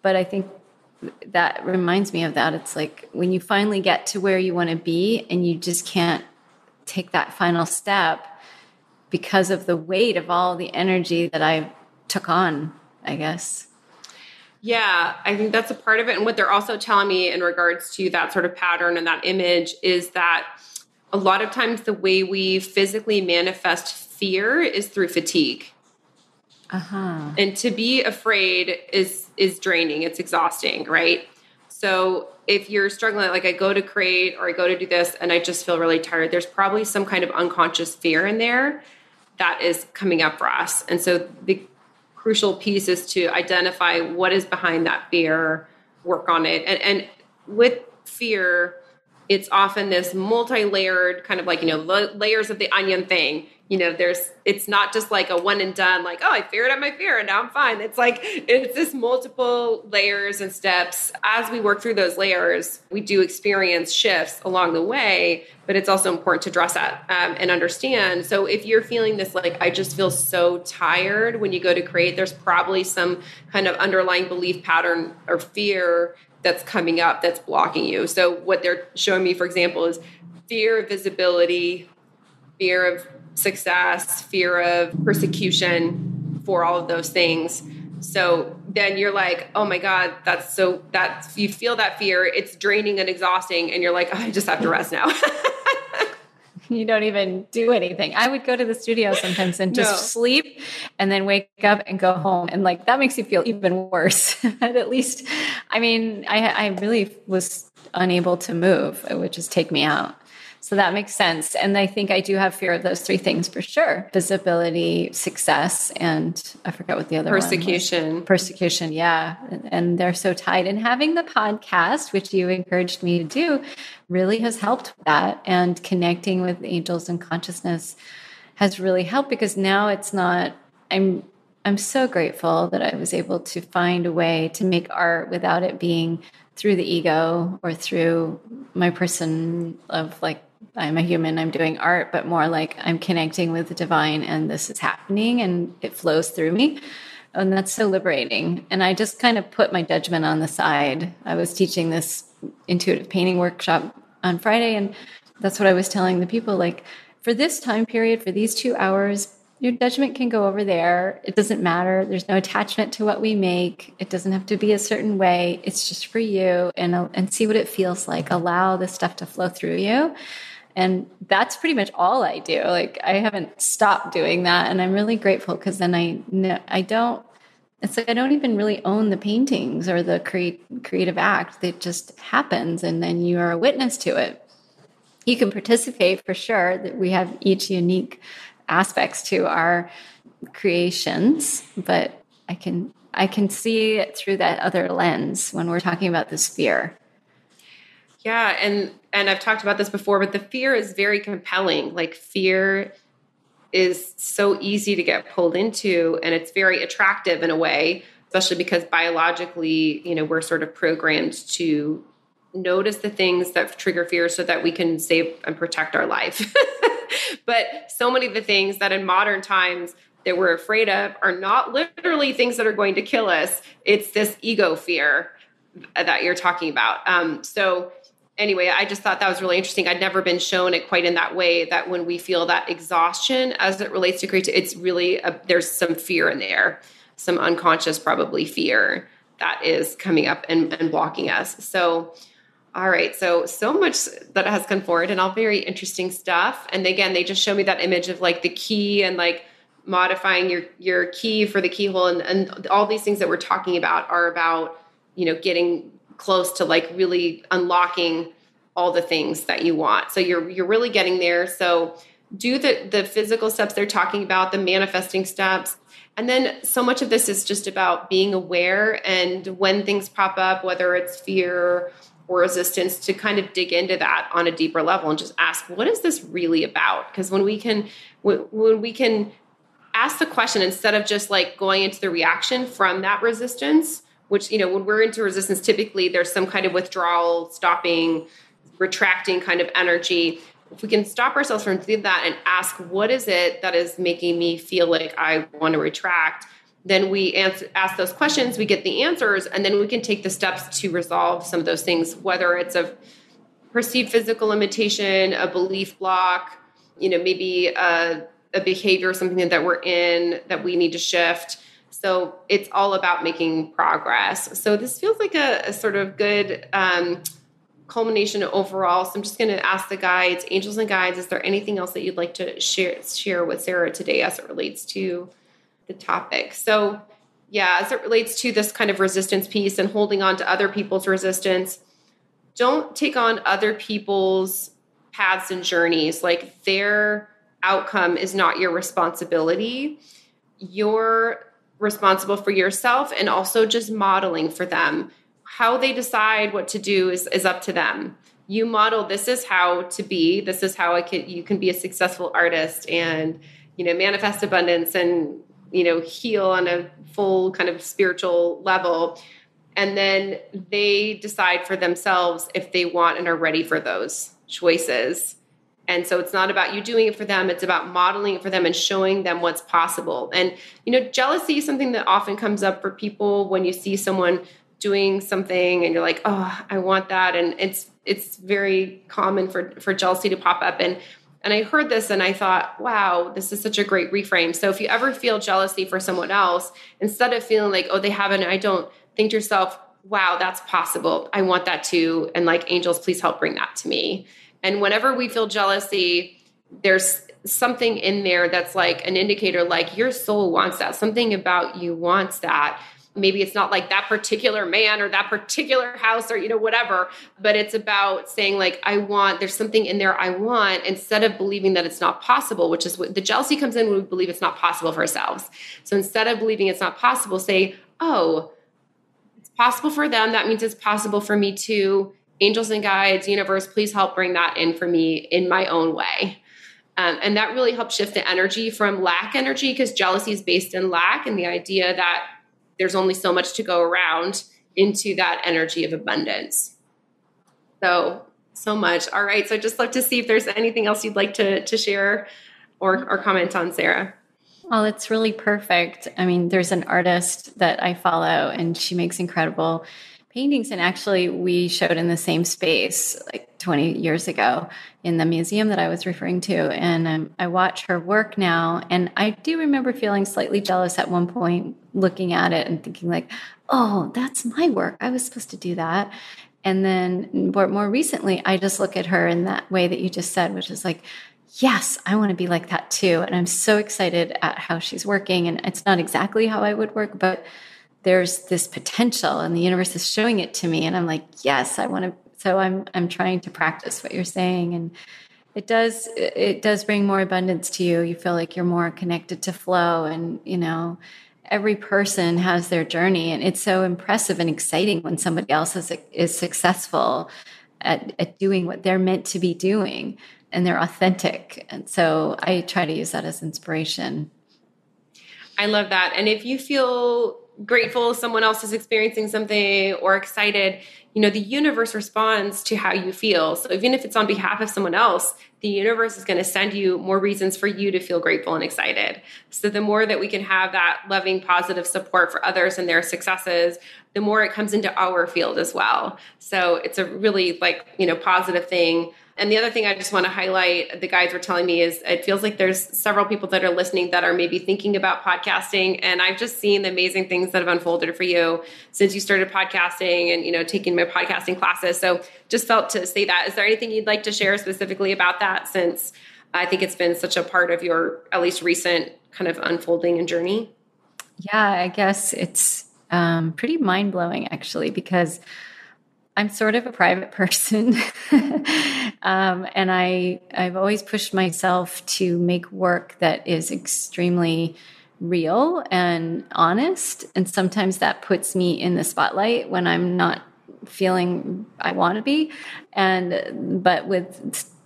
but I think that reminds me of that. It's like when you finally get to where you want to be and you just can't take that final step because of the weight of all the energy that I took on, I guess. Yeah, I think that's a part of it. And what they're also telling me in regards to that sort of pattern and that image is that a lot of times the way we physically manifest fear is through fatigue. Uh-huh. And to be afraid is is draining. It's exhausting, right? So if you're struggling, like I go to create or I go to do this and I just feel really tired, there's probably some kind of unconscious fear in there that is coming up for us. And so the crucial piece is to identify what is behind that fear, work on it. And and with fear, it's often this multi-layered kind of like, you know, layers of the onion thing. You know there's it's not just like a one and done like oh i figured out my fear and now i'm fine. It's like it's this multiple layers and steps. As we work through those layers we do experience shifts along the way but it's also important to address that um, and understand. So if you're feeling this like i just feel so tired when you go to create there's probably some kind of underlying belief pattern or fear that's coming up that's blocking you so what they're showing me for example is fear of visibility fear of success, fear of persecution for all of those things. So then you're like, oh my God, that's so that's you feel that fear, it's draining and exhausting, and you're like, oh, I just have to rest now. you don't even do anything. I would go to the studio sometimes and just no. sleep and then wake up and go home. And like that makes you feel even worse. at least, I mean, I, I really was unable to move. It would just take me out. So that makes sense. And I think I do have fear of those three things for sure visibility, success, and I forget what the other one. persecution. Persecution, yeah. And they're so tied. And having the podcast, which you encouraged me to do, really has helped with that. And connecting with angels and consciousness has really helped because now it's not, I'm I'm so grateful that I was able to find a way to make art without it being through the ego or through my person of like I'm a human, I'm doing art, but more like I'm connecting with the divine and this is happening and it flows through me. And that's so liberating. And I just kind of put my judgment on the side. I was teaching this intuitive painting workshop on Friday, and that's what I was telling the people like, for this time period, for these two hours, your judgment can go over there. It doesn't matter. There's no attachment to what we make. It doesn't have to be a certain way. It's just for you and and see what it feels like. Allow the stuff to flow through you. And that's pretty much all I do. Like I haven't stopped doing that and I'm really grateful cuz then I know I don't it's like I don't even really own the paintings or the create, creative act. It just happens and then you are a witness to it. you can participate for sure that we have each unique aspects to our creations but i can i can see it through that other lens when we're talking about this fear yeah and and i've talked about this before but the fear is very compelling. Like fear is so easy to get pulled into and it's very attractive in a way especially because biologically you know we're sort of programmed to notice the things that trigger fear so that we can save and protect our life. But so many of the things that in modern times that we're afraid of are not literally things that are going to kill us. It's this ego fear that you're talking about. Um, so anyway, I just thought that was really interesting. I'd never been shown it quite in that way that when we feel that exhaustion as it relates to creativity, it's really a, there's some fear in there, some unconscious probably fear that is coming up and, and blocking us. So, all right, so so much that has come forward and all very interesting stuff. And again, they just show me that image of like the key and like modifying your your key for the keyhole and, and all these things that we're talking about are about you know getting close to like really unlocking all the things that you want. So you're you're really getting there. So do the the physical steps they're talking about, the manifesting steps. And then so much of this is just about being aware and when things pop up, whether it's fear or resistance, to kind of dig into that on a deeper level and just ask, what is this really about? Because when we can when we can ask the question instead of just like going into the reaction from that resistance, which you know when we're into resistance typically there's some kind of withdrawal stopping retracting kind of energy. If we can stop ourselves from doing that and ask what is it that is making me feel like i want to retract? Then we answer, ask those questions we get the answers and then we can take the steps to resolve some of those things whether it's a perceived physical limitation a belief block you know maybe a, a behavior something that we're in that we need to shift so it's all about making progress. So this feels like a, a sort of good um, culmination overall. So I'm just going to ask the guides, angels and guides, is there anything else that you'd like to share share with Sarah today as it relates to the topic? So yeah, as it relates to this kind of resistance piece and holding on to other people's resistance, don't take on other people's paths and journeys. Like their outcome is not your responsibility. Your responsible for yourself and also just modeling for them. How they decide what to do is, is up to them. You model this is how to be, this is how I can you can be a successful artist and you know manifest abundance and you know heal on a full kind of spiritual level. And then they decide for themselves if they want and are ready for those choices and so it's not about you doing it for them, it's about modeling it for them and showing them what's possible. And, you know, jealousy is something that often comes up for people when you see someone doing something and you're like, oh, I want that. And it's, it's very common for, for jealousy to pop up. And, and I heard this and I thought, wow, this is such a great reframe. So if you ever feel jealousy for someone else, instead of feeling like, oh, they have it I don't, think to yourself, wow, that's possible. I want that too. And like, angels, please help bring that to me. And whenever we feel jealousy, there's something in there that's like an indicator like your soul wants that. Something about you wants that. Maybe it's not like that particular man or that particular house or, you know, whatever, but it's about saying, like, I want, there's something in there I want instead of believing that it's not possible, which is what the jealousy comes in when we believe it's not possible for ourselves. So instead of believing it's not possible, say, oh, it's possible for them. That means it's possible for me too angels and guides, universe, please help bring that in for me in my own way. Um, and that really helps shift the energy from lack energy because jealousy is based in lack and the idea that there's only so much to go around into that energy of abundance. So, so much. All right. So, I just love to see if there's anything else you'd like to, to share or, or comment on, Sarah. Well, it's really perfect. I mean, there's an artist that I follow, and she makes incredible paintings and actually we showed in the same space like 20 years ago in the museum that i was referring to and um, i watch her work now and i do remember feeling slightly jealous at one point looking at it and thinking like oh that's my work i was supposed to do that and then more, more recently i just look at her in that way that you just said which is like yes, I want to be like that too. And I'm so excited at how she's working. And it's not exactly how I would work, but there's this potential and the universe is showing it to me and i'm like yes i want to So I'm I'm trying to practice what you're saying and it does it does bring more abundance to you. You feel like you're more connected to flow and, you know, every person has their journey and it's so impressive and exciting when somebody else is is successful at, at doing what they're meant to be doing and they're authentic. And so I try to use that as inspiration. I love that. And if you feel grateful someone else is experiencing something or excited, you know, the universe responds to how you feel. So even if it's on behalf of someone else, the universe is going to send you more reasons for you to feel grateful and excited. So the more that we can have that loving, positive support for others and their successes, the more it comes into our field as well. So it's a really like, you know, positive thing. And the other thing I just want to highlight, the guides were telling me is it feels like there's several people that are listening that are maybe thinking about podcasting. And I've just seen the amazing things that have unfolded for you since you started podcasting and, you know, taking my podcasting classes. So just felt to say that. Is there anything you'd like to share specifically about that since I think it's been such a part of your at least recent kind of unfolding and journey? Yeah, I guess it's um, pretty mind blowing actually because I'm sort of a private person, um, and I I've always pushed myself to make work that is extremely real and honest, and sometimes that puts me in the spotlight when I'm not feeling I want to be. And but with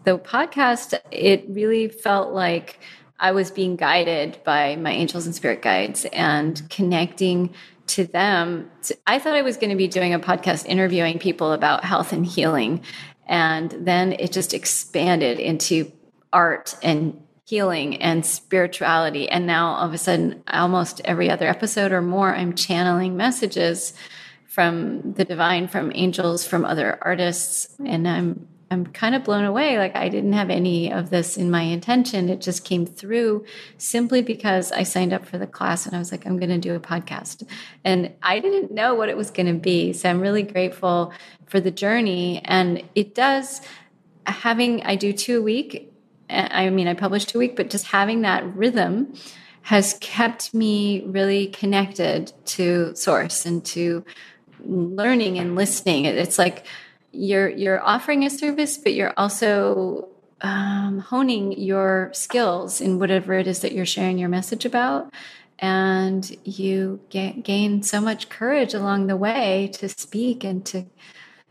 the podcast, it really felt like I was being guided by my angels and spirit guides and connecting to them. I thought I was going to be doing a podcast interviewing people about health and healing. And then it just expanded into art and healing and spirituality. And now all of a sudden, almost every other episode or more, I'm channeling messages from the divine, from angels, from other artists. And I'm I'm kind of blown away. Like I didn't have any of this in my intention. It just came through simply because I signed up for the class and I was like, I'm going to do a podcast. And I didn't know what it was going to be. So I'm really grateful for the journey. And it does having, I do two a week. I mean, I publish two a week, but just having that rhythm has kept me really connected to source and to learning and listening. It's like, you're you're offering a service, but you're also um, honing your skills in whatever it is that you're sharing your message about. And you get, gain so much courage along the way to speak and to,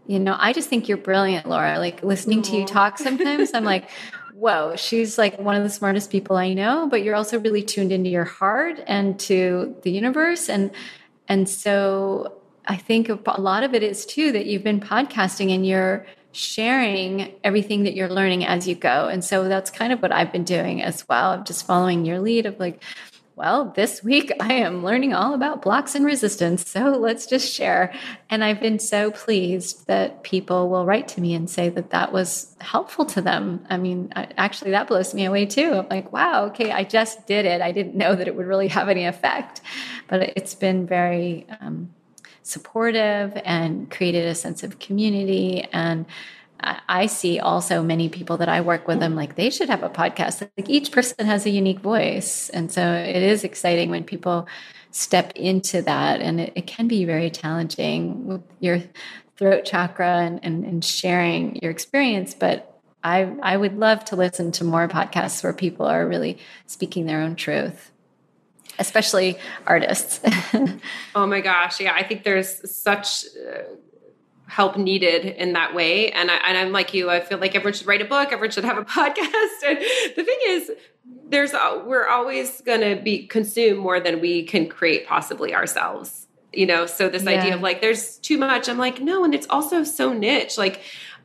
you know, I just think you're brilliant, Laura. Like listening Aww. to you talk sometimes, I'm like, whoa, she's like one of the smartest people I know, but you're also really tuned into your heart and to the universe. And, and so I think a lot of it is too that you've been podcasting and you're sharing everything that you're learning as you go. And so that's kind of what I've been doing as well. I'm just following your lead of like, well, this week I am learning all about blocks and resistance. So let's just share. And I've been so pleased that people will write to me and say that that was helpful to them. I mean, actually, that blows me away too. I'm like, wow, okay, I just did it. I didn't know that it would really have any effect, but it's been very, um, supportive and created a sense of community. And I see also many people that I work with, I'm like, they should have a podcast. Like each person has a unique voice. And so it is exciting when people step into that. And it, it can be very challenging with your throat chakra and, and, and sharing your experience. But I, I would love to listen to more podcasts where people are really speaking their own truth especially artists. oh my gosh. Yeah. I think there's such uh, help needed in that way. And, I, and I'm like you, I feel like everyone should write a book. Everyone should have a podcast. And the thing is, there's, we're always going to be consumed more than we can create possibly ourselves. You know, so this yeah. idea of like, there's too much. I'm like, no. And it's also so niche. Like,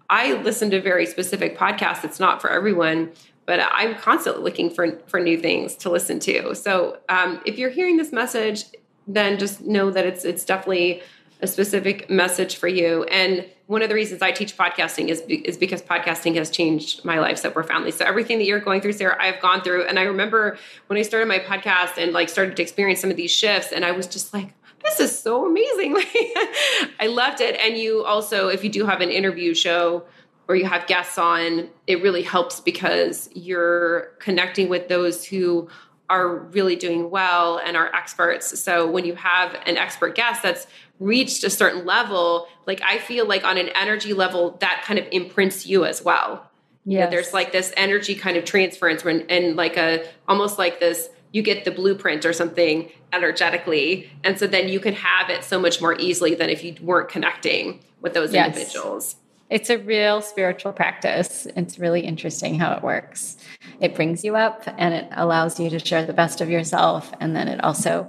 I listen to very specific podcasts. It's not for everyone but I'm constantly looking for for new things to listen to. So um, if you're hearing this message, then just know that it's it's definitely a specific message for you. And one of the reasons I teach podcasting is be, is because podcasting has changed my life so profoundly. So everything that you're going through, Sarah, I've gone through. And I remember when I started my podcast and like started to experience some of these shifts, and I was just like, this is so amazing. I loved it. And you also, if you do have an interview show or you have guests on, it really helps because you're connecting with those who are really doing well and are experts. So when you have an expert guest that's reached a certain level, like I feel like on an energy level, that kind of imprints you as well. Yeah, there's like this energy kind of transference when, and like a almost like this you get the blueprint or something energetically and so then you can have it so much more easily than if you weren't connecting with those yes. individuals it's a real spiritual practice. It's really interesting how it works. It brings you up and it allows you to share the best of yourself. And then it also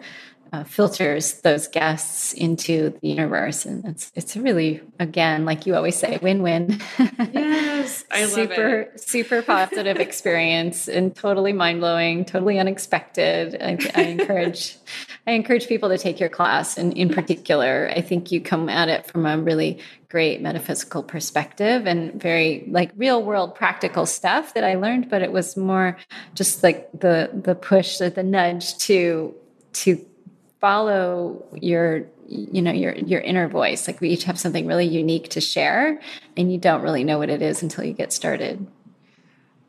uh, filters those guests into the universe. And it's, it's really, again, like you always say, win win. Yes, I love super, it. Super positive experience and totally mind blowing, totally unexpected. I, I encourage, I encourage people to take your class. And in particular, I think you come at it from a really great metaphysical perspective and very like real world practical stuff that I learned, but it was more just like the the push, the nudge to to follow your you know your your inner voice. Like we each have something really unique to share and you don't really know what it is until you get started.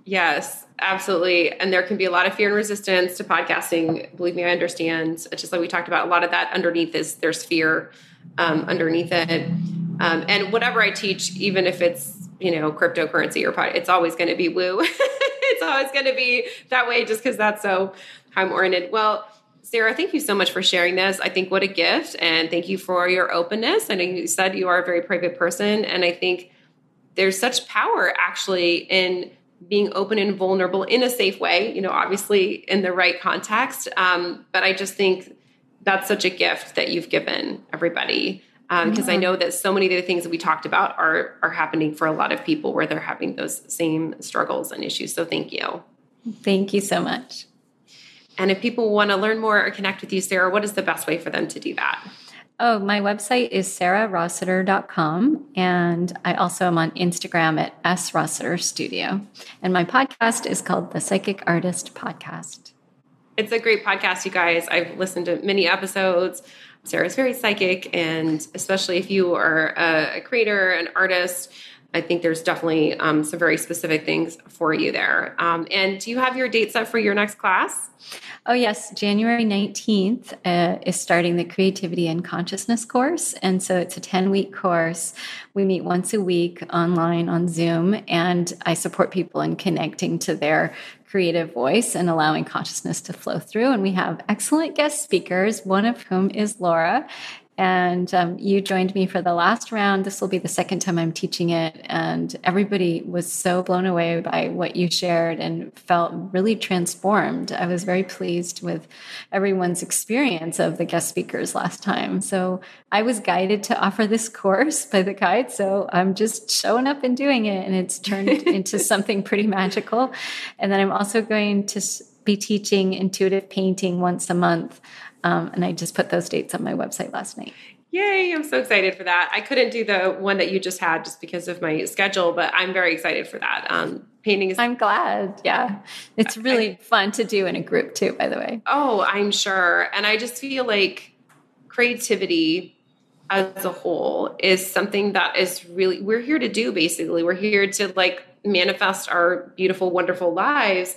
Yes absolutely. And there can be a lot of fear and resistance to podcasting. Believe me i understand. It's just like we talked about a lot of that underneath is there's fear um, underneath it um, and whatever i teach even if it's you know cryptocurrency or pod, it's always going to be woo it's always going to be that way just because that's so how i'm oriented well Sarah, thank you so much for sharing this. I think what a gift, and thank you for your openness. I know you said you are a very private person, and I think there's such power actually in being open and vulnerable in a safe way. You know, obviously in the right context. Um, but I just think that's such a gift that you've given everybody because um, I know that so many of the things that we talked about are are happening for a lot of people where they're having those same struggles and issues. So thank you. Thank you so much. And if people want to learn more or connect with you, Sarah, what is the best way for them to do that? Oh, my website is sarahrossiter.com. And I also am on Instagram at S Rossiter Studio. And my podcast is called the Psychic Artist Podcast. It's a great podcast, you guys. I've listened to many episodes. Sarah's very psychic, and especially if you are a, creator, an artist, I think there's definitely um, some very specific things for you there. Um, and do you have your date set for your next class? Oh, yes. January 19th uh, is starting the Creativity and Consciousness course. And so it's a 10 week course. We meet once a week online on Zoom, and I support people in connecting to their creative voice and allowing consciousness to flow through. And we have excellent guest speakers, one of whom is Laura. And um, you joined me for the last round. This will be the second time I'm teaching it. And everybody was so blown away by what you shared and felt really transformed. I was very pleased with everyone's experience of the guest speakers last time. So I was guided to offer this course by the guide. So I'm just showing up and doing it. And it's turned into something pretty magical. And then I'm also going to be teaching intuitive painting once a month. Um, and I just put those dates on my website last night. Yay, I'm so excited for that. I couldn't do the one that you just had just because of my schedule, but I'm very excited for that. Um, painting is. I'm glad. Yeah. It's really I, fun to do in a group too, by the way. Oh, I'm sure. And I just feel like creativity as a whole is something that is really, we're here to do basically. We're here to like manifest our beautiful, wonderful lives.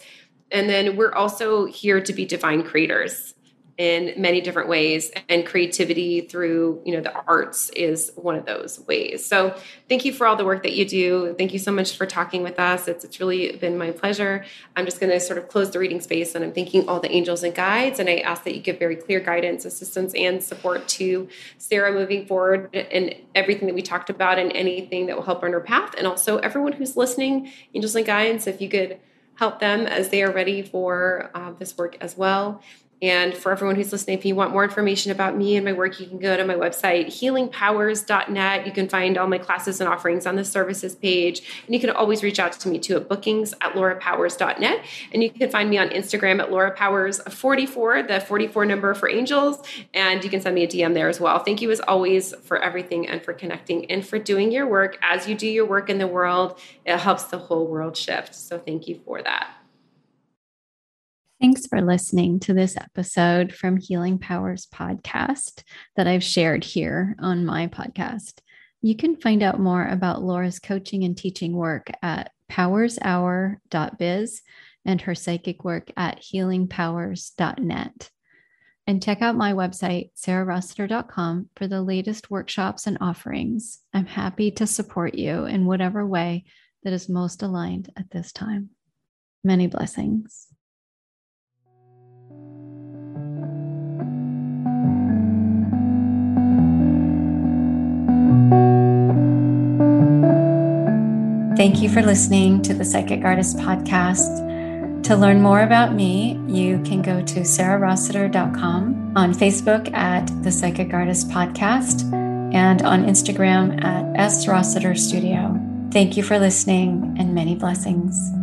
And then we're also here to be divine creators in many different ways and creativity through you know the arts is one of those ways. So thank you for all the work that you do. Thank you so much for talking with us. It's, it's really been my pleasure. I'm just going to sort of close the reading space and i'm thanking all the angels and guides and i ask that you give very clear guidance assistance and support to sarah moving forward and everything that we talked about and anything that will help on her path. And also everyone who's listening angels and guides if you could help them as they are ready for uh, this work as well and for everyone who's listening, if you want more information about me and my work, you can go to my website, healingpowers.net. You can find all my classes and offerings on the services page. And you can always reach out to me too at bookings at laurapowers.net. And you can find me on Instagram at laurapowers44, the 44 number for angels. And you can send me a DM there as well. Thank you as always for everything and for connecting and for doing your work. As you do your work in the world, it helps the whole world shift. So thank you for that. Thanks for listening to this episode from Healing Powers podcast that I've shared here on my podcast. You can find out more about Laura's coaching and teaching work at powershour.biz. and her psychic work at healingpowers.net. And check out my website, sarahrossiter.com, for the latest workshops and offerings. I'm happy to support you in whatever way that is most aligned at this time. Many blessings. Thank you for listening to the Psychic Artist Podcast. To learn more about me, you can go to sarahrossiter.com, on Facebook at the Psychic Artist Podcast, and on Instagram at S Rossiter Studio. Thank you for listening and many blessings.